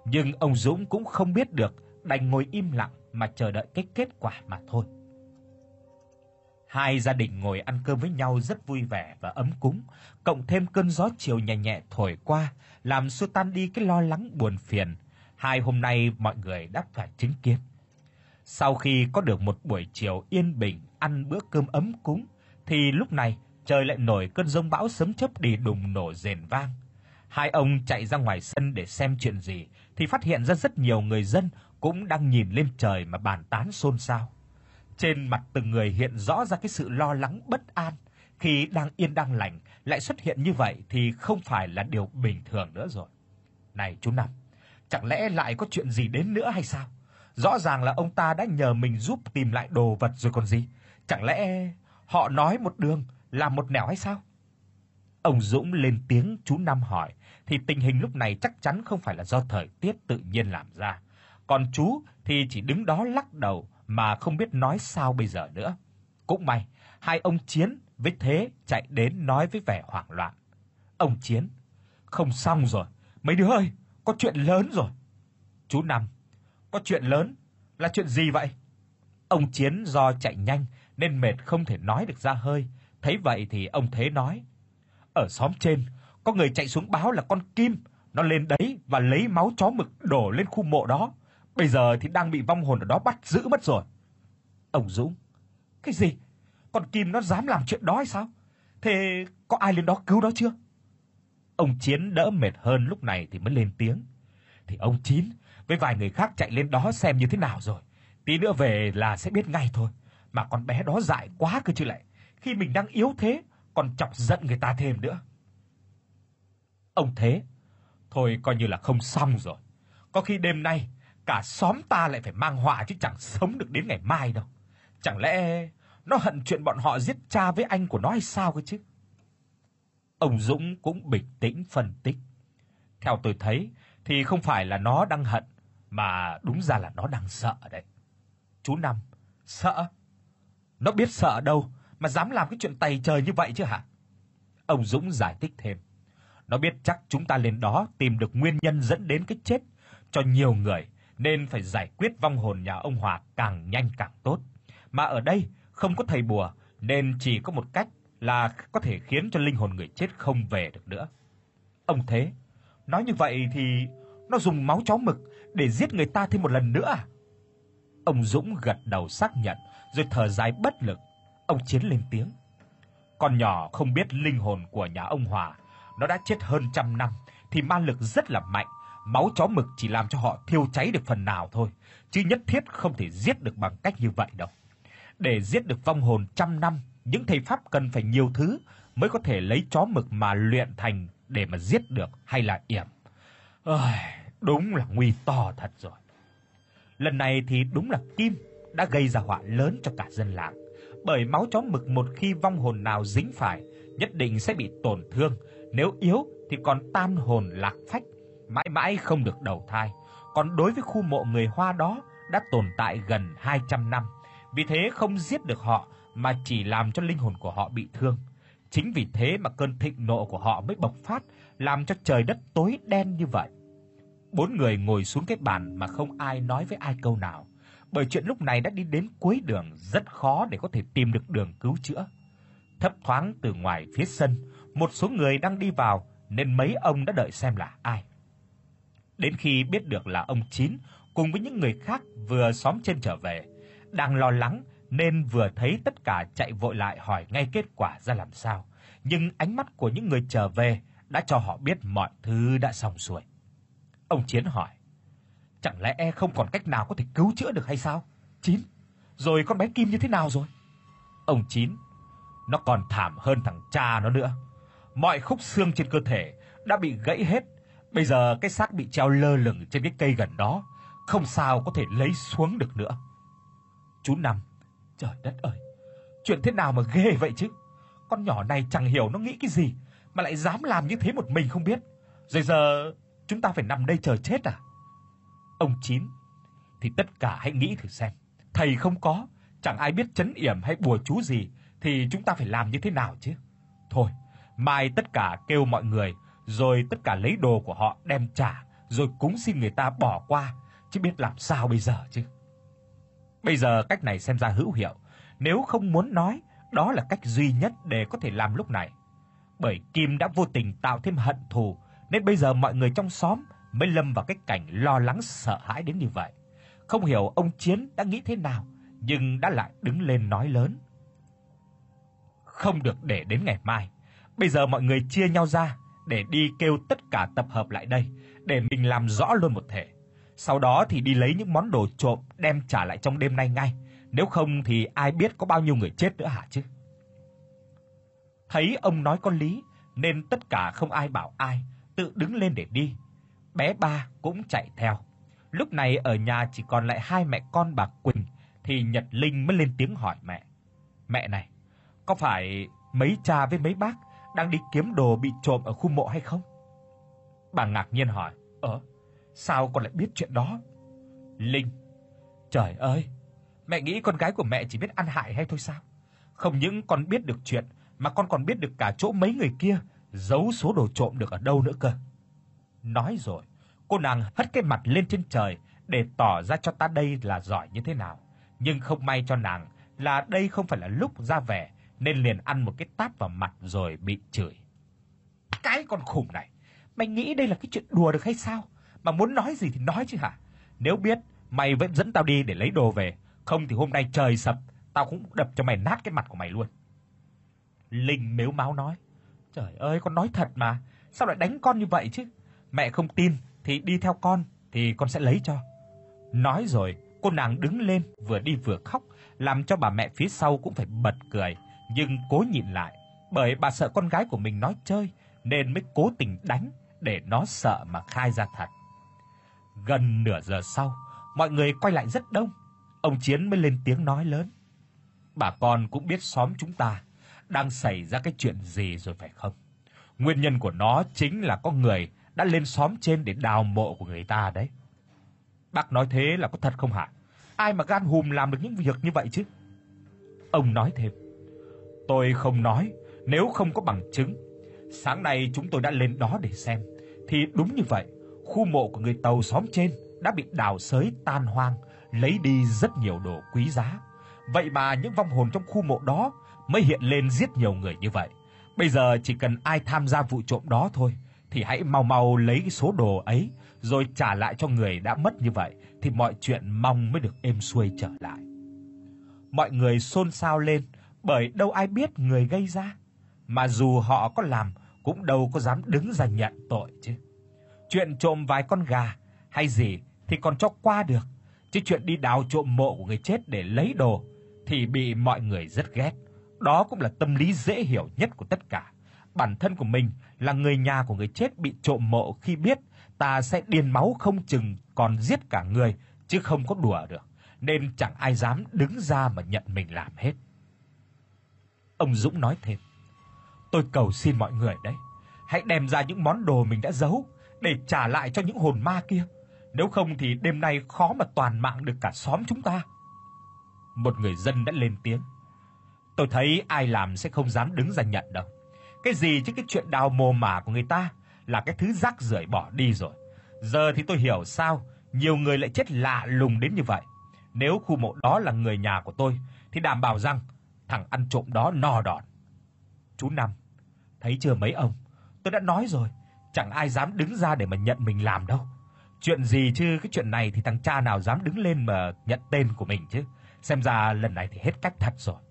[SPEAKER 1] Nhưng ông Dũng cũng không biết được, đành ngồi im lặng mà chờ đợi cái kết quả mà thôi. Hai gia đình ngồi ăn cơm với nhau rất vui vẻ và ấm cúng, cộng thêm cơn gió chiều nhẹ nhẹ thổi qua, làm xua tan đi cái lo lắng buồn phiền hai hôm nay mọi người đã phải chứng kiến. Sau khi có được một buổi chiều yên bình ăn bữa cơm ấm cúng thì lúc này trời lại nổi cơn giông bão sấm chớp đi đùng nổ rền vang. Hai ông chạy ra ngoài sân để xem chuyện gì thì phát hiện ra rất nhiều người dân cũng đang nhìn lên trời mà bàn tán xôn xao. Trên mặt từng người hiện rõ ra cái sự lo lắng bất an, khi đang yên đang lành lại xuất hiện như vậy thì không phải là điều bình thường nữa rồi. Này chú Năm, chẳng lẽ lại có chuyện gì đến nữa hay sao? Rõ ràng là ông ta đã nhờ mình giúp tìm lại đồ vật rồi còn gì. Chẳng lẽ họ nói một đường làm một nẻo hay sao? Ông Dũng lên tiếng chú Năm hỏi, thì tình hình lúc này chắc chắn không phải là do thời tiết tự nhiên làm ra. Còn chú thì chỉ đứng đó lắc đầu mà không biết nói sao bây giờ nữa. Cũng may, hai ông Chiến với Thế chạy đến nói với vẻ hoảng loạn. Ông Chiến, không xong rồi, mấy đứa ơi, có chuyện lớn rồi. Chú Năm, có chuyện lớn, là chuyện gì vậy? Ông Chiến do chạy nhanh nên mệt không thể nói được ra hơi, thấy vậy thì ông Thế nói: "Ở xóm trên có người chạy xuống báo là con kim, nó lên đấy và lấy máu chó mực đổ lên khu mộ đó. Bây giờ thì đang bị vong hồn ở đó bắt giữ mất rồi." Ông Dũng: "Cái gì? Con kim nó dám làm chuyện đó hay sao? Thế có ai lên đó cứu nó chưa?" Ông Chiến đỡ mệt hơn lúc này thì mới lên tiếng. Thì ông Chín với vài người khác chạy lên đó xem như thế nào rồi. Tí nữa về là sẽ biết ngay thôi. Mà con bé đó dại quá cơ chứ lại. Khi mình đang yếu thế còn chọc giận người ta thêm nữa. Ông thế, thôi coi như là không xong rồi. Có khi đêm nay cả xóm ta lại phải mang họa chứ chẳng sống được đến ngày mai đâu. Chẳng lẽ nó hận chuyện bọn họ giết cha với anh của nó hay sao cơ chứ? Ông Dũng cũng bình tĩnh phân tích. Theo tôi thấy thì không phải là nó đang hận mà đúng ra là nó đang sợ đấy. Chú Năm, sợ? Nó biết sợ đâu mà dám làm cái chuyện tày trời như vậy chứ hả? Ông Dũng giải thích thêm. Nó biết chắc chúng ta lên đó tìm được nguyên nhân dẫn đến cái chết cho nhiều người nên phải giải quyết vong hồn nhà ông Hòa càng nhanh càng tốt. Mà ở đây không có thầy bùa nên chỉ có một cách là có thể khiến cho linh hồn người chết không về được nữa. Ông thế, nói như vậy thì nó dùng máu chó mực để giết người ta thêm một lần nữa à? Ông Dũng gật đầu xác nhận, rồi thở dài bất lực. Ông Chiến lên tiếng. Con nhỏ không biết linh hồn của nhà ông Hòa, nó đã chết hơn trăm năm thì ma lực rất là mạnh, máu chó mực chỉ làm cho họ thiêu cháy được phần nào thôi, chứ nhất thiết không thể giết được bằng cách như vậy đâu. Để giết được vong hồn trăm năm, những thầy pháp cần phải nhiều thứ mới có thể lấy chó mực mà luyện thành để mà giết được hay là yểm. Ôi, đúng là nguy to thật rồi. Lần này thì đúng là Kim đã gây ra họa lớn cho cả dân làng, bởi máu chó mực một khi vong hồn nào dính phải, nhất định sẽ bị tổn thương, nếu yếu thì còn tan hồn lạc phách, mãi mãi không được đầu thai. Còn đối với khu mộ người Hoa đó đã tồn tại gần 200 năm, vì thế không giết được họ mà chỉ làm cho linh hồn của họ bị thương. Chính vì thế mà cơn thịnh nộ của họ mới bộc phát, làm cho trời đất tối đen như vậy. Bốn người ngồi xuống cái bàn mà không ai nói với ai câu nào, bởi chuyện lúc này đã đi đến cuối đường, rất khó để có thể tìm được đường cứu chữa. Thấp thoáng từ ngoài phía sân, một số người đang đi vào nên mấy ông đã đợi xem là ai. Đến khi biết được là ông Chín cùng với những người khác vừa xóm trên trở về, đang lo lắng nên vừa thấy tất cả chạy vội lại hỏi ngay kết quả ra làm sao, nhưng ánh mắt của những người trở về đã cho họ biết mọi thứ đã xong xuôi. Ông Chiến hỏi: "Chẳng lẽ e không còn cách nào có thể cứu chữa được hay sao?" "Chín, rồi con bé Kim như thế nào rồi?" Ông Chín: "Nó còn thảm hơn thằng cha nó nữa. Mọi khúc xương trên cơ thể đã bị gãy hết, bây giờ cái xác bị treo lơ lửng trên cái cây gần đó, không sao có thể lấy xuống được nữa." Chú Năm Trời đất ơi, chuyện thế nào mà ghê vậy chứ? Con nhỏ này chẳng hiểu nó nghĩ cái gì mà lại dám làm như thế một mình không biết. Rồi giờ chúng ta phải nằm đây chờ chết à? Ông Chín thì tất cả hãy nghĩ thử xem, thầy không có, chẳng ai biết trấn yểm hay bùa chú gì thì chúng ta phải làm như thế nào chứ? Thôi, mai tất cả kêu mọi người rồi tất cả lấy đồ của họ đem trả rồi cúng xin người ta bỏ qua, chứ biết làm sao bây giờ chứ. Bây giờ cách này xem ra hữu hiệu, nếu không muốn nói, đó là cách duy nhất để có thể làm lúc này. Bởi Kim đã vô tình tạo thêm hận thù, nên bây giờ mọi người trong xóm mới lâm vào cái cảnh lo lắng sợ hãi đến như vậy. Không hiểu ông Chiến đã nghĩ thế nào, nhưng đã lại đứng lên nói lớn. Không được để đến ngày mai. Bây giờ mọi người chia nhau ra để đi kêu tất cả tập hợp lại đây để mình làm rõ luôn một thể. Sau đó thì đi lấy những món đồ trộm đem trả lại trong đêm nay ngay, nếu không thì ai biết có bao nhiêu người chết nữa hả chứ. Thấy ông nói có lý nên tất cả không ai bảo ai, tự đứng lên để đi. Bé ba cũng chạy theo. Lúc này ở nhà chỉ còn lại hai mẹ con bà Quỳnh thì Nhật Linh mới lên tiếng hỏi mẹ. Mẹ này, có phải mấy cha với mấy bác đang đi kiếm đồ bị trộm ở khu mộ hay không? Bà ngạc nhiên hỏi, "Ờ, Sao con lại biết chuyện đó? Linh, trời ơi, mẹ nghĩ con gái của mẹ chỉ biết ăn hại hay thôi sao? Không những con biết được chuyện mà con còn biết được cả chỗ mấy người kia giấu số đồ trộm được ở đâu nữa cơ. Nói rồi, cô nàng hất cái mặt lên trên trời để tỏ ra cho ta đây là giỏi như thế nào, nhưng không may cho nàng là đây không phải là lúc ra vẻ nên liền ăn một cái tát vào mặt rồi bị chửi. Cái con khủng này, mày nghĩ đây là cái chuyện đùa được hay sao? mà muốn nói gì thì nói chứ hả? Nếu biết, mày vẫn dẫn tao đi để lấy đồ về, không thì hôm nay trời sập, tao cũng đập cho mày nát cái mặt của mày luôn." Linh mếu máo nói: "Trời ơi, con nói thật mà, sao lại đánh con như vậy chứ? Mẹ không tin thì đi theo con thì con sẽ lấy cho." Nói rồi, cô nàng đứng lên vừa đi vừa khóc, làm cho bà mẹ phía sau cũng phải bật cười, nhưng cố nhịn lại, bởi bà sợ con gái của mình nói chơi nên mới cố tình đánh để nó sợ mà khai ra thật. Gần nửa giờ sau, mọi người quay lại rất đông. Ông Chiến mới lên tiếng nói lớn. Bà con cũng biết xóm chúng ta đang xảy ra cái chuyện gì rồi phải không? Nguyên nhân của nó chính là có người đã lên xóm trên để đào mộ của người ta đấy. Bác nói thế là có thật không hả? Ai mà gan hùm làm được những việc như vậy chứ? Ông nói thêm. Tôi không nói nếu không có bằng chứng. Sáng nay chúng tôi đã lên đó để xem thì đúng như vậy, khu mộ của người Tàu xóm trên đã bị đào xới tan hoang, lấy đi rất nhiều đồ quý giá. Vậy mà những vong hồn trong khu mộ đó mới hiện lên giết nhiều người như vậy. Bây giờ chỉ cần ai tham gia vụ trộm đó thôi thì hãy mau mau lấy cái số đồ ấy rồi trả lại cho người đã mất như vậy thì mọi chuyện mong mới được êm xuôi trở lại. Mọi người xôn xao lên bởi đâu ai biết người gây ra, mà dù họ có làm cũng đâu có dám đứng ra nhận tội chứ. Chuyện trộm vài con gà hay gì thì còn cho qua được, chứ chuyện đi đào trộm mộ của người chết để lấy đồ thì bị mọi người rất ghét. Đó cũng là tâm lý dễ hiểu nhất của tất cả. Bản thân của mình là người nhà của người chết bị trộm mộ khi biết ta sẽ điên máu không chừng còn giết cả người chứ không có đùa được, nên chẳng ai dám đứng ra mà nhận mình làm hết. Ông Dũng nói thêm: "Tôi cầu xin mọi người đấy, hãy đem ra những món đồ mình đã giấu để trả lại cho những hồn ma kia, nếu không thì đêm nay khó mà toàn mạng được cả xóm chúng ta." Một người dân đã lên tiếng: "Tôi thấy ai làm sẽ không dám đứng ra nhận đâu. Cái gì chứ cái chuyện đào mồ mả của người ta là cái thứ rác rưởi bỏ đi rồi. Giờ thì tôi hiểu sao nhiều người lại chết lạ lùng đến như vậy. Nếu khu mộ đó là người nhà của tôi thì đảm bảo rằng thằng ăn trộm đó no đòn. Chú Năm, thấy chưa mấy ông, tôi đã nói rồi, chẳng ai dám đứng ra để mà nhận mình làm đâu. Chuyện gì chứ cái chuyện này thì thằng cha nào dám đứng lên mà nhận tên của mình chứ. Xem ra lần này thì hết cách thật rồi.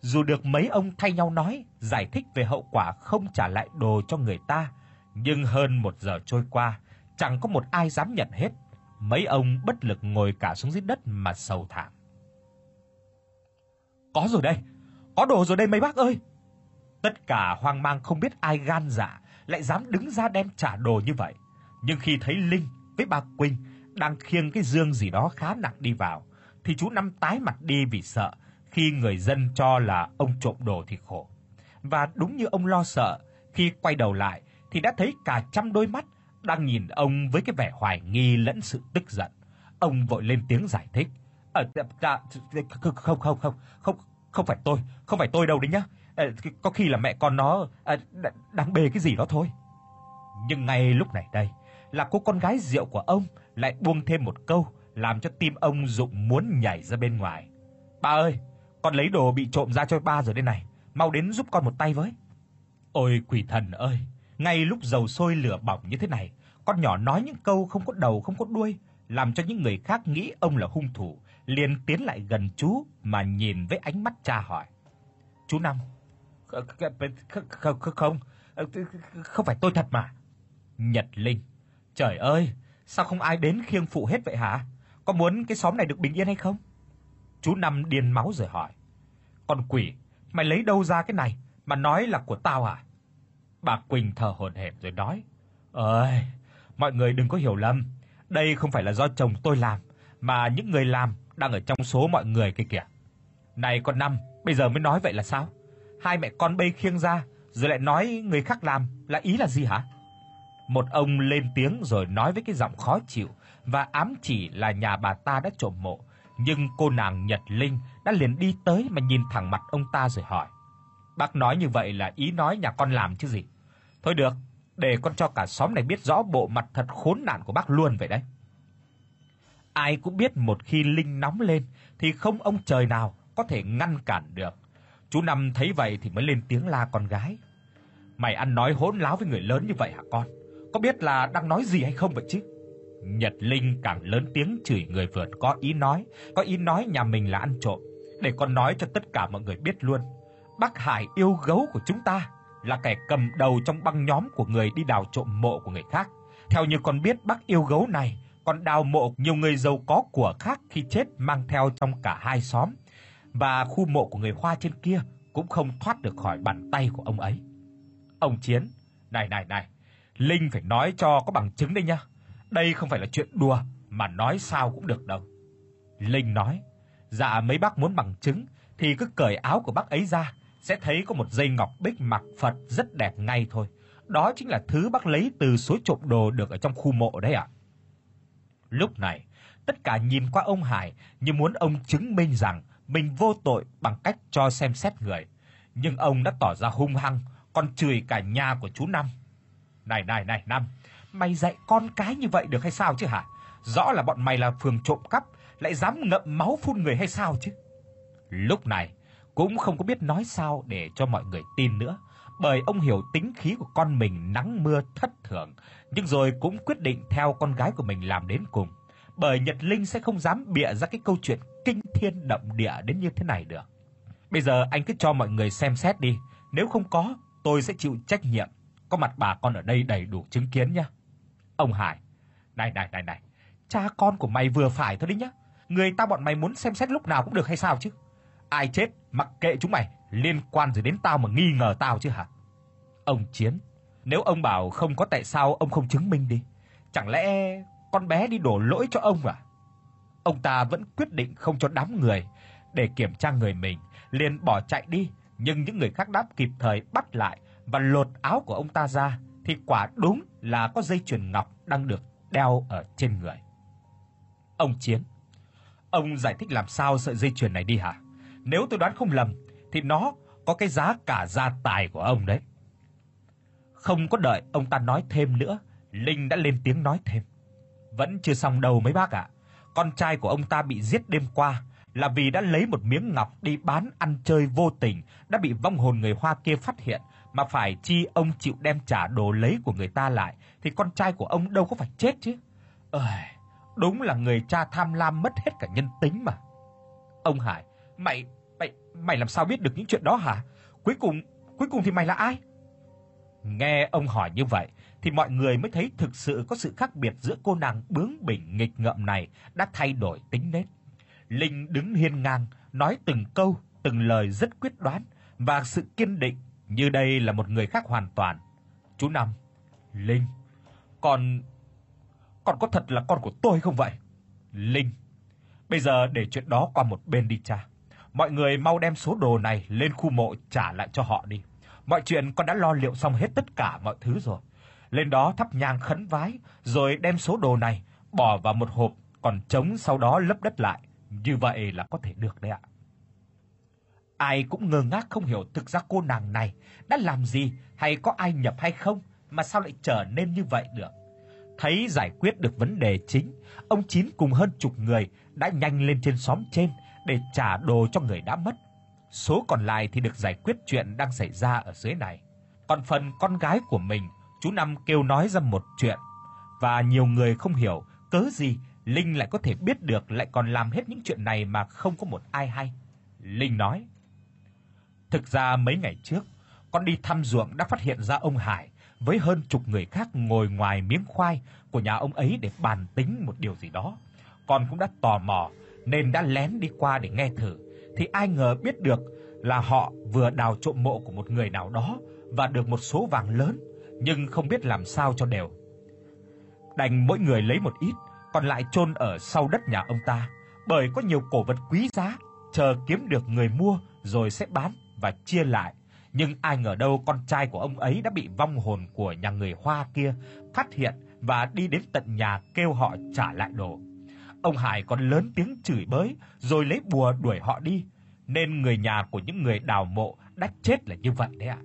[SPEAKER 1] Dù được mấy ông thay nhau nói, giải thích về hậu quả không trả lại đồ cho người ta, nhưng hơn một giờ trôi qua, chẳng có một ai dám nhận hết. Mấy ông bất lực ngồi cả xuống dưới đất mà sầu thảm. Có rồi đây, có đồ rồi đây mấy bác ơi. Tất cả hoang mang không biết ai gan dạ lại dám đứng ra đem trả đồ như vậy. Nhưng khi thấy Linh với bà Quỳnh đang khiêng cái dương gì đó khá nặng đi vào, thì chú Năm tái mặt đi vì sợ khi người dân cho là ông trộm đồ thì khổ. Và đúng như ông lo sợ, khi quay đầu lại thì đã thấy cả trăm đôi mắt đang nhìn ông với cái vẻ hoài nghi lẫn sự tức giận. Ông vội lên tiếng giải thích. "Ờ dạ, dạ, dạ, không không không không, không không phải tôi, không phải tôi đâu đấy nhá. Ờ, có khi là mẹ con nó ờ, đang bê cái gì đó thôi." Nhưng ngay lúc này đây, là cô con gái rượu của ông lại buông thêm một câu làm cho tim ông rụng muốn nhảy ra bên ngoài. "Ba ơi, con lấy đồ bị trộm ra cho ba rồi đây này, mau đến giúp con một tay với." Ôi quỷ thần ơi, ngay lúc dầu sôi lửa bỏng như thế này, con nhỏ nói những câu không có đầu không có đuôi, làm cho những người khác nghĩ ông là hung thủ, liền tiến lại gần chú mà nhìn với ánh mắt tra hỏi. "Chú Năm, không không không phải tôi thật mà." Nhật Linh, trời ơi, sao không ai đến khiêng phụ hết vậy hả? Có muốn cái xóm này được bình yên hay không? Chú Năm điên máu rồi hỏi. "Con quỷ, mày lấy đâu ra cái này mà nói là của tao à?" Bà Quỳnh thở hổn hển rồi nói: "Ơi, mọi người đừng có hiểu lầm, đây không phải là do chồng tôi làm, mà những người làm đang ở trong số mọi người kia kìa. Này con Năm, bây giờ mới nói vậy là sao? Hai mẹ con bây khiêng ra rồi lại nói người khác làm, là ý là gì hả?" Một ông lên tiếng rồi nói với cái giọng khó chịu và ám chỉ là nhà bà ta đã trộm mộ, nhưng cô nàng Nhật Linh đã liền đi tới mà nhìn thẳng mặt ông ta rồi hỏi: Bác nói như vậy là ý nói nhà con làm chứ gì. Thôi được, để con cho cả xóm này biết rõ bộ mặt thật khốn nạn của bác luôn vậy đấy. Ai cũng biết một khi Linh nóng lên thì không ông trời nào có thể ngăn cản được. Chú Năm thấy vậy thì mới lên tiếng la con gái. Mày ăn nói hỗn láo với người lớn như vậy hả con? Có biết là đang nói gì hay không vậy chứ? Nhật Linh càng lớn tiếng chửi người vượt có ý nói, có ý nói nhà mình là ăn trộm, để con nói cho tất cả mọi người biết luôn. Bác Hải yêu gấu của chúng ta là kẻ cầm đầu trong băng nhóm của người đi đào trộm mộ của người khác. Theo như con biết bác yêu gấu này còn đào mộ nhiều người giàu có của khác khi chết mang theo trong cả hai xóm và khu mộ của người Hoa trên kia cũng không thoát được khỏi bàn tay của ông ấy. Ông Chiến, này này này, Linh phải nói cho có bằng chứng đây nha. Đây không phải là chuyện đùa mà nói sao cũng được đâu. Linh nói, dạ mấy bác muốn bằng chứng thì cứ cởi áo của bác ấy ra sẽ thấy có một dây ngọc bích mặc Phật rất đẹp ngay thôi. Đó chính là thứ bác lấy từ số trộm đồ được ở trong khu mộ đấy ạ. Lúc này, tất cả nhìn qua ông Hải như muốn ông chứng minh rằng mình vô tội bằng cách cho xem xét người, nhưng ông đã tỏ ra hung hăng, còn chửi cả nhà của chú Năm. "Này này này Năm, mày dạy con cái như vậy được hay sao chứ hả? Rõ là bọn mày là phường trộm cắp, lại dám ngậm máu phun người hay sao chứ?" Lúc này, cũng không có biết nói sao để cho mọi người tin nữa, bởi ông hiểu tính khí của con mình nắng mưa thất thường, nhưng rồi cũng quyết định theo con gái của mình làm đến cùng, bởi Nhật Linh sẽ không dám bịa ra cái câu chuyện kinh thiên động địa đến như thế này được. Bây giờ anh cứ cho mọi người xem xét đi, nếu không có, tôi sẽ chịu trách nhiệm. Có mặt bà con ở đây đầy đủ chứng kiến nhá. Ông Hải, này này này này, cha con của mày vừa phải thôi đấy nhá. Người ta bọn mày muốn xem xét lúc nào cũng được hay sao chứ? Ai chết mặc kệ chúng mày, liên quan gì đến tao mà nghi ngờ tao chứ hả? Ông Chiến, nếu ông bảo không có tại sao ông không chứng minh đi? Chẳng lẽ con bé đi đổ lỗi cho ông à? Ông ta vẫn quyết định không cho đám người để kiểm tra người mình, liền bỏ chạy đi, nhưng những người khác đáp kịp thời bắt lại và lột áo của ông ta ra thì quả đúng là có dây chuyền ngọc đang được đeo ở trên người. Ông Chiến, ông giải thích làm sao sợi dây chuyền này đi hả? Nếu tôi đoán không lầm thì nó có cái giá cả gia tài của ông đấy. Không có đợi ông ta nói thêm nữa, Linh đã lên tiếng nói thêm. Vẫn chưa xong đâu mấy bác ạ. Con trai của ông ta bị giết đêm qua là vì đã lấy một miếng ngọc đi bán ăn chơi vô tình, đã bị vong hồn người Hoa kia phát hiện mà phải chi ông chịu đem trả đồ lấy của người ta lại thì con trai của ông đâu có phải chết chứ. Ơi, đúng là người cha tham lam mất hết cả nhân tính mà. Ông Hải, mày mày mày làm sao biết được những chuyện đó hả? Cuối cùng cuối cùng thì mày là ai? Nghe ông hỏi như vậy thì mọi người mới thấy thực sự có sự khác biệt giữa cô nàng bướng bỉnh nghịch ngợm này đã thay đổi tính nết. Linh đứng hiên ngang, nói từng câu, từng lời rất quyết đoán và sự kiên định như đây là một người khác hoàn toàn. Chú Năm, Linh, con con có thật là con của tôi không vậy? Linh, bây giờ để chuyện đó qua một bên đi cha. Mọi người mau đem số đồ này lên khu mộ trả lại cho họ đi. Mọi chuyện con đã lo liệu xong hết tất cả mọi thứ rồi. Lên đó thắp nhang khấn vái, rồi đem số đồ này bỏ vào một hộp còn trống sau đó lấp đất lại. Như vậy là có thể được đấy ạ. Ai cũng ngơ ngác không hiểu thực ra cô nàng này đã làm gì hay có ai nhập hay không mà sao lại trở nên như vậy được. Thấy giải quyết được vấn đề chính, ông Chín cùng hơn chục người đã nhanh lên trên xóm trên để trả đồ cho người đã mất. Số còn lại thì được giải quyết chuyện đang xảy ra ở dưới này. Còn phần con gái của mình, chú Năm kêu nói ra một chuyện và nhiều người không hiểu cớ gì Linh lại có thể biết được lại còn làm hết những chuyện này mà không có một ai hay. Linh nói: Thực ra mấy ngày trước, con đi thăm ruộng đã phát hiện ra ông Hải với hơn chục người khác ngồi ngoài miếng khoai của nhà ông ấy để bàn tính một điều gì đó. Con cũng đã tò mò nên đã lén đi qua để nghe thử, thì ai ngờ biết được là họ vừa đào trộm mộ của một người nào đó và được một số vàng lớn, nhưng không biết làm sao cho đều. Đành mỗi người lấy một ít, còn lại chôn ở sau đất nhà ông ta, bởi có nhiều cổ vật quý giá, chờ kiếm được người mua rồi sẽ bán và chia lại. Nhưng ai ngờ đâu con trai của ông ấy đã bị vong hồn của nhà người Hoa kia phát hiện và đi đến tận nhà kêu họ trả lại đồ. Ông Hải còn lớn tiếng chửi bới rồi lấy bùa đuổi họ đi, nên người nhà của những người đào mộ đã chết là như vậy đấy ạ.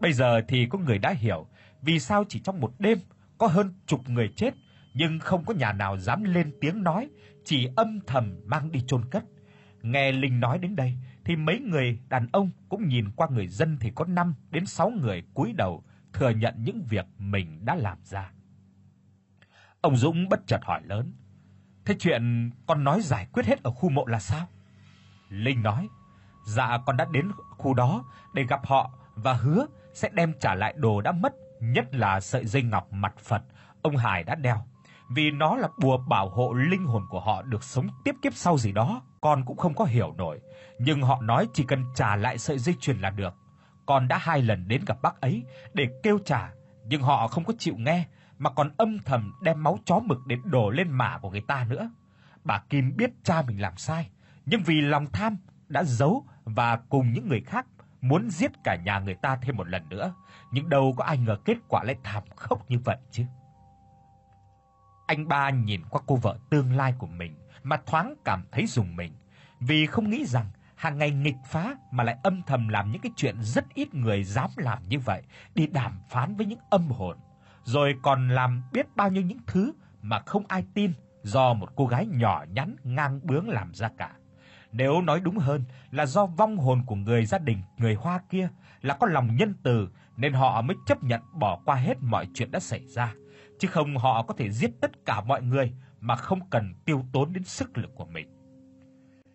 [SPEAKER 1] Bây giờ thì có người đã hiểu vì sao chỉ trong một đêm có hơn chục người chết nhưng không có nhà nào dám lên tiếng nói, chỉ âm thầm mang đi chôn cất. Nghe Linh nói đến đây thì mấy người đàn ông cũng nhìn qua người dân thì có 5 đến 6 người cúi đầu thừa nhận những việc mình đã làm ra. Ông Dũng bất chợt hỏi lớn: "Thế chuyện con nói giải quyết hết ở khu mộ là sao?" Linh nói: "Dạ con đã đến khu đó để gặp họ và hứa sẽ đem trả lại đồ đã mất, nhất là sợi dây ngọc mặt Phật ông Hải đã đeo, vì nó là bùa bảo hộ linh hồn của họ được sống tiếp kiếp sau gì đó." con cũng không có hiểu nổi, nhưng họ nói chỉ cần trả lại sợi dây chuyền là được. Con đã hai lần đến gặp bác ấy để kêu trả, nhưng họ không có chịu nghe mà còn âm thầm đem máu chó mực để đổ lên mả của người ta nữa. Bà Kim biết cha mình làm sai, nhưng vì lòng tham đã giấu và cùng những người khác muốn giết cả nhà người ta thêm một lần nữa, nhưng đâu có ai ngờ kết quả lại thảm khốc như vậy chứ. Anh ba nhìn qua cô vợ tương lai của mình, mà thoáng cảm thấy rùng mình, vì không nghĩ rằng hàng ngày nghịch phá mà lại âm thầm làm những cái chuyện rất ít người dám làm như vậy, đi đàm phán với những âm hồn, rồi còn làm biết bao nhiêu những thứ mà không ai tin do một cô gái nhỏ nhắn ngang bướng làm ra cả. Nếu nói đúng hơn là do vong hồn của người gia đình người Hoa kia là có lòng nhân từ nên họ mới chấp nhận bỏ qua hết mọi chuyện đã xảy ra, chứ không họ có thể giết tất cả mọi người mà không cần tiêu tốn đến sức lực của mình.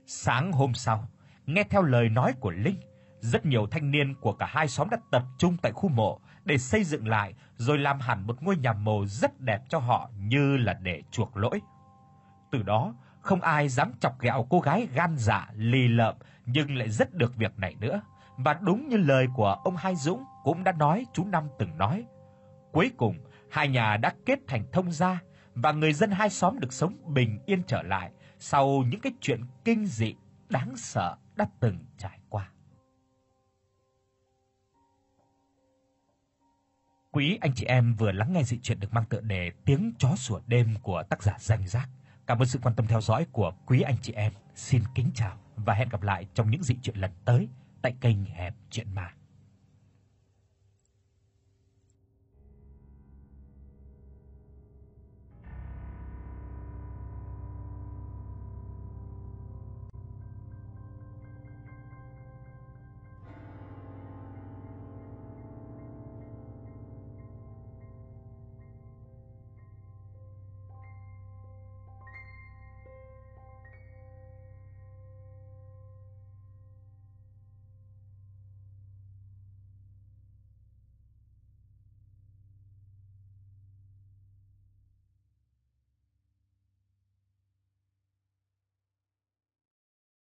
[SPEAKER 1] Sáng hôm sau, nghe theo lời nói của Linh, rất nhiều thanh niên của cả hai xóm đã tập trung tại khu mộ để xây dựng lại rồi làm hẳn một ngôi nhà mồ rất đẹp cho họ như là để chuộc lỗi. Từ đó, không ai dám chọc ghẹo cô gái gan dạ lì lợm nhưng lại rất được việc này nữa. Và đúng như lời của ông Hai Dũng cũng đã nói chú Năm từng nói. Cuối cùng, hai nhà đã kết thành thông gia và người dân hai xóm được sống bình yên trở lại sau những cái chuyện kinh dị đáng sợ đã từng trải qua. Quý anh chị em vừa lắng nghe dị truyện được mang tựa đề Tiếng chó sủa đêm của tác giả Danh Giác. Cảm ơn sự quan tâm theo dõi của quý anh chị em. Xin kính chào và hẹn gặp lại trong những dị truyện lần tới tại kênh Hẻm Chuyện Ma.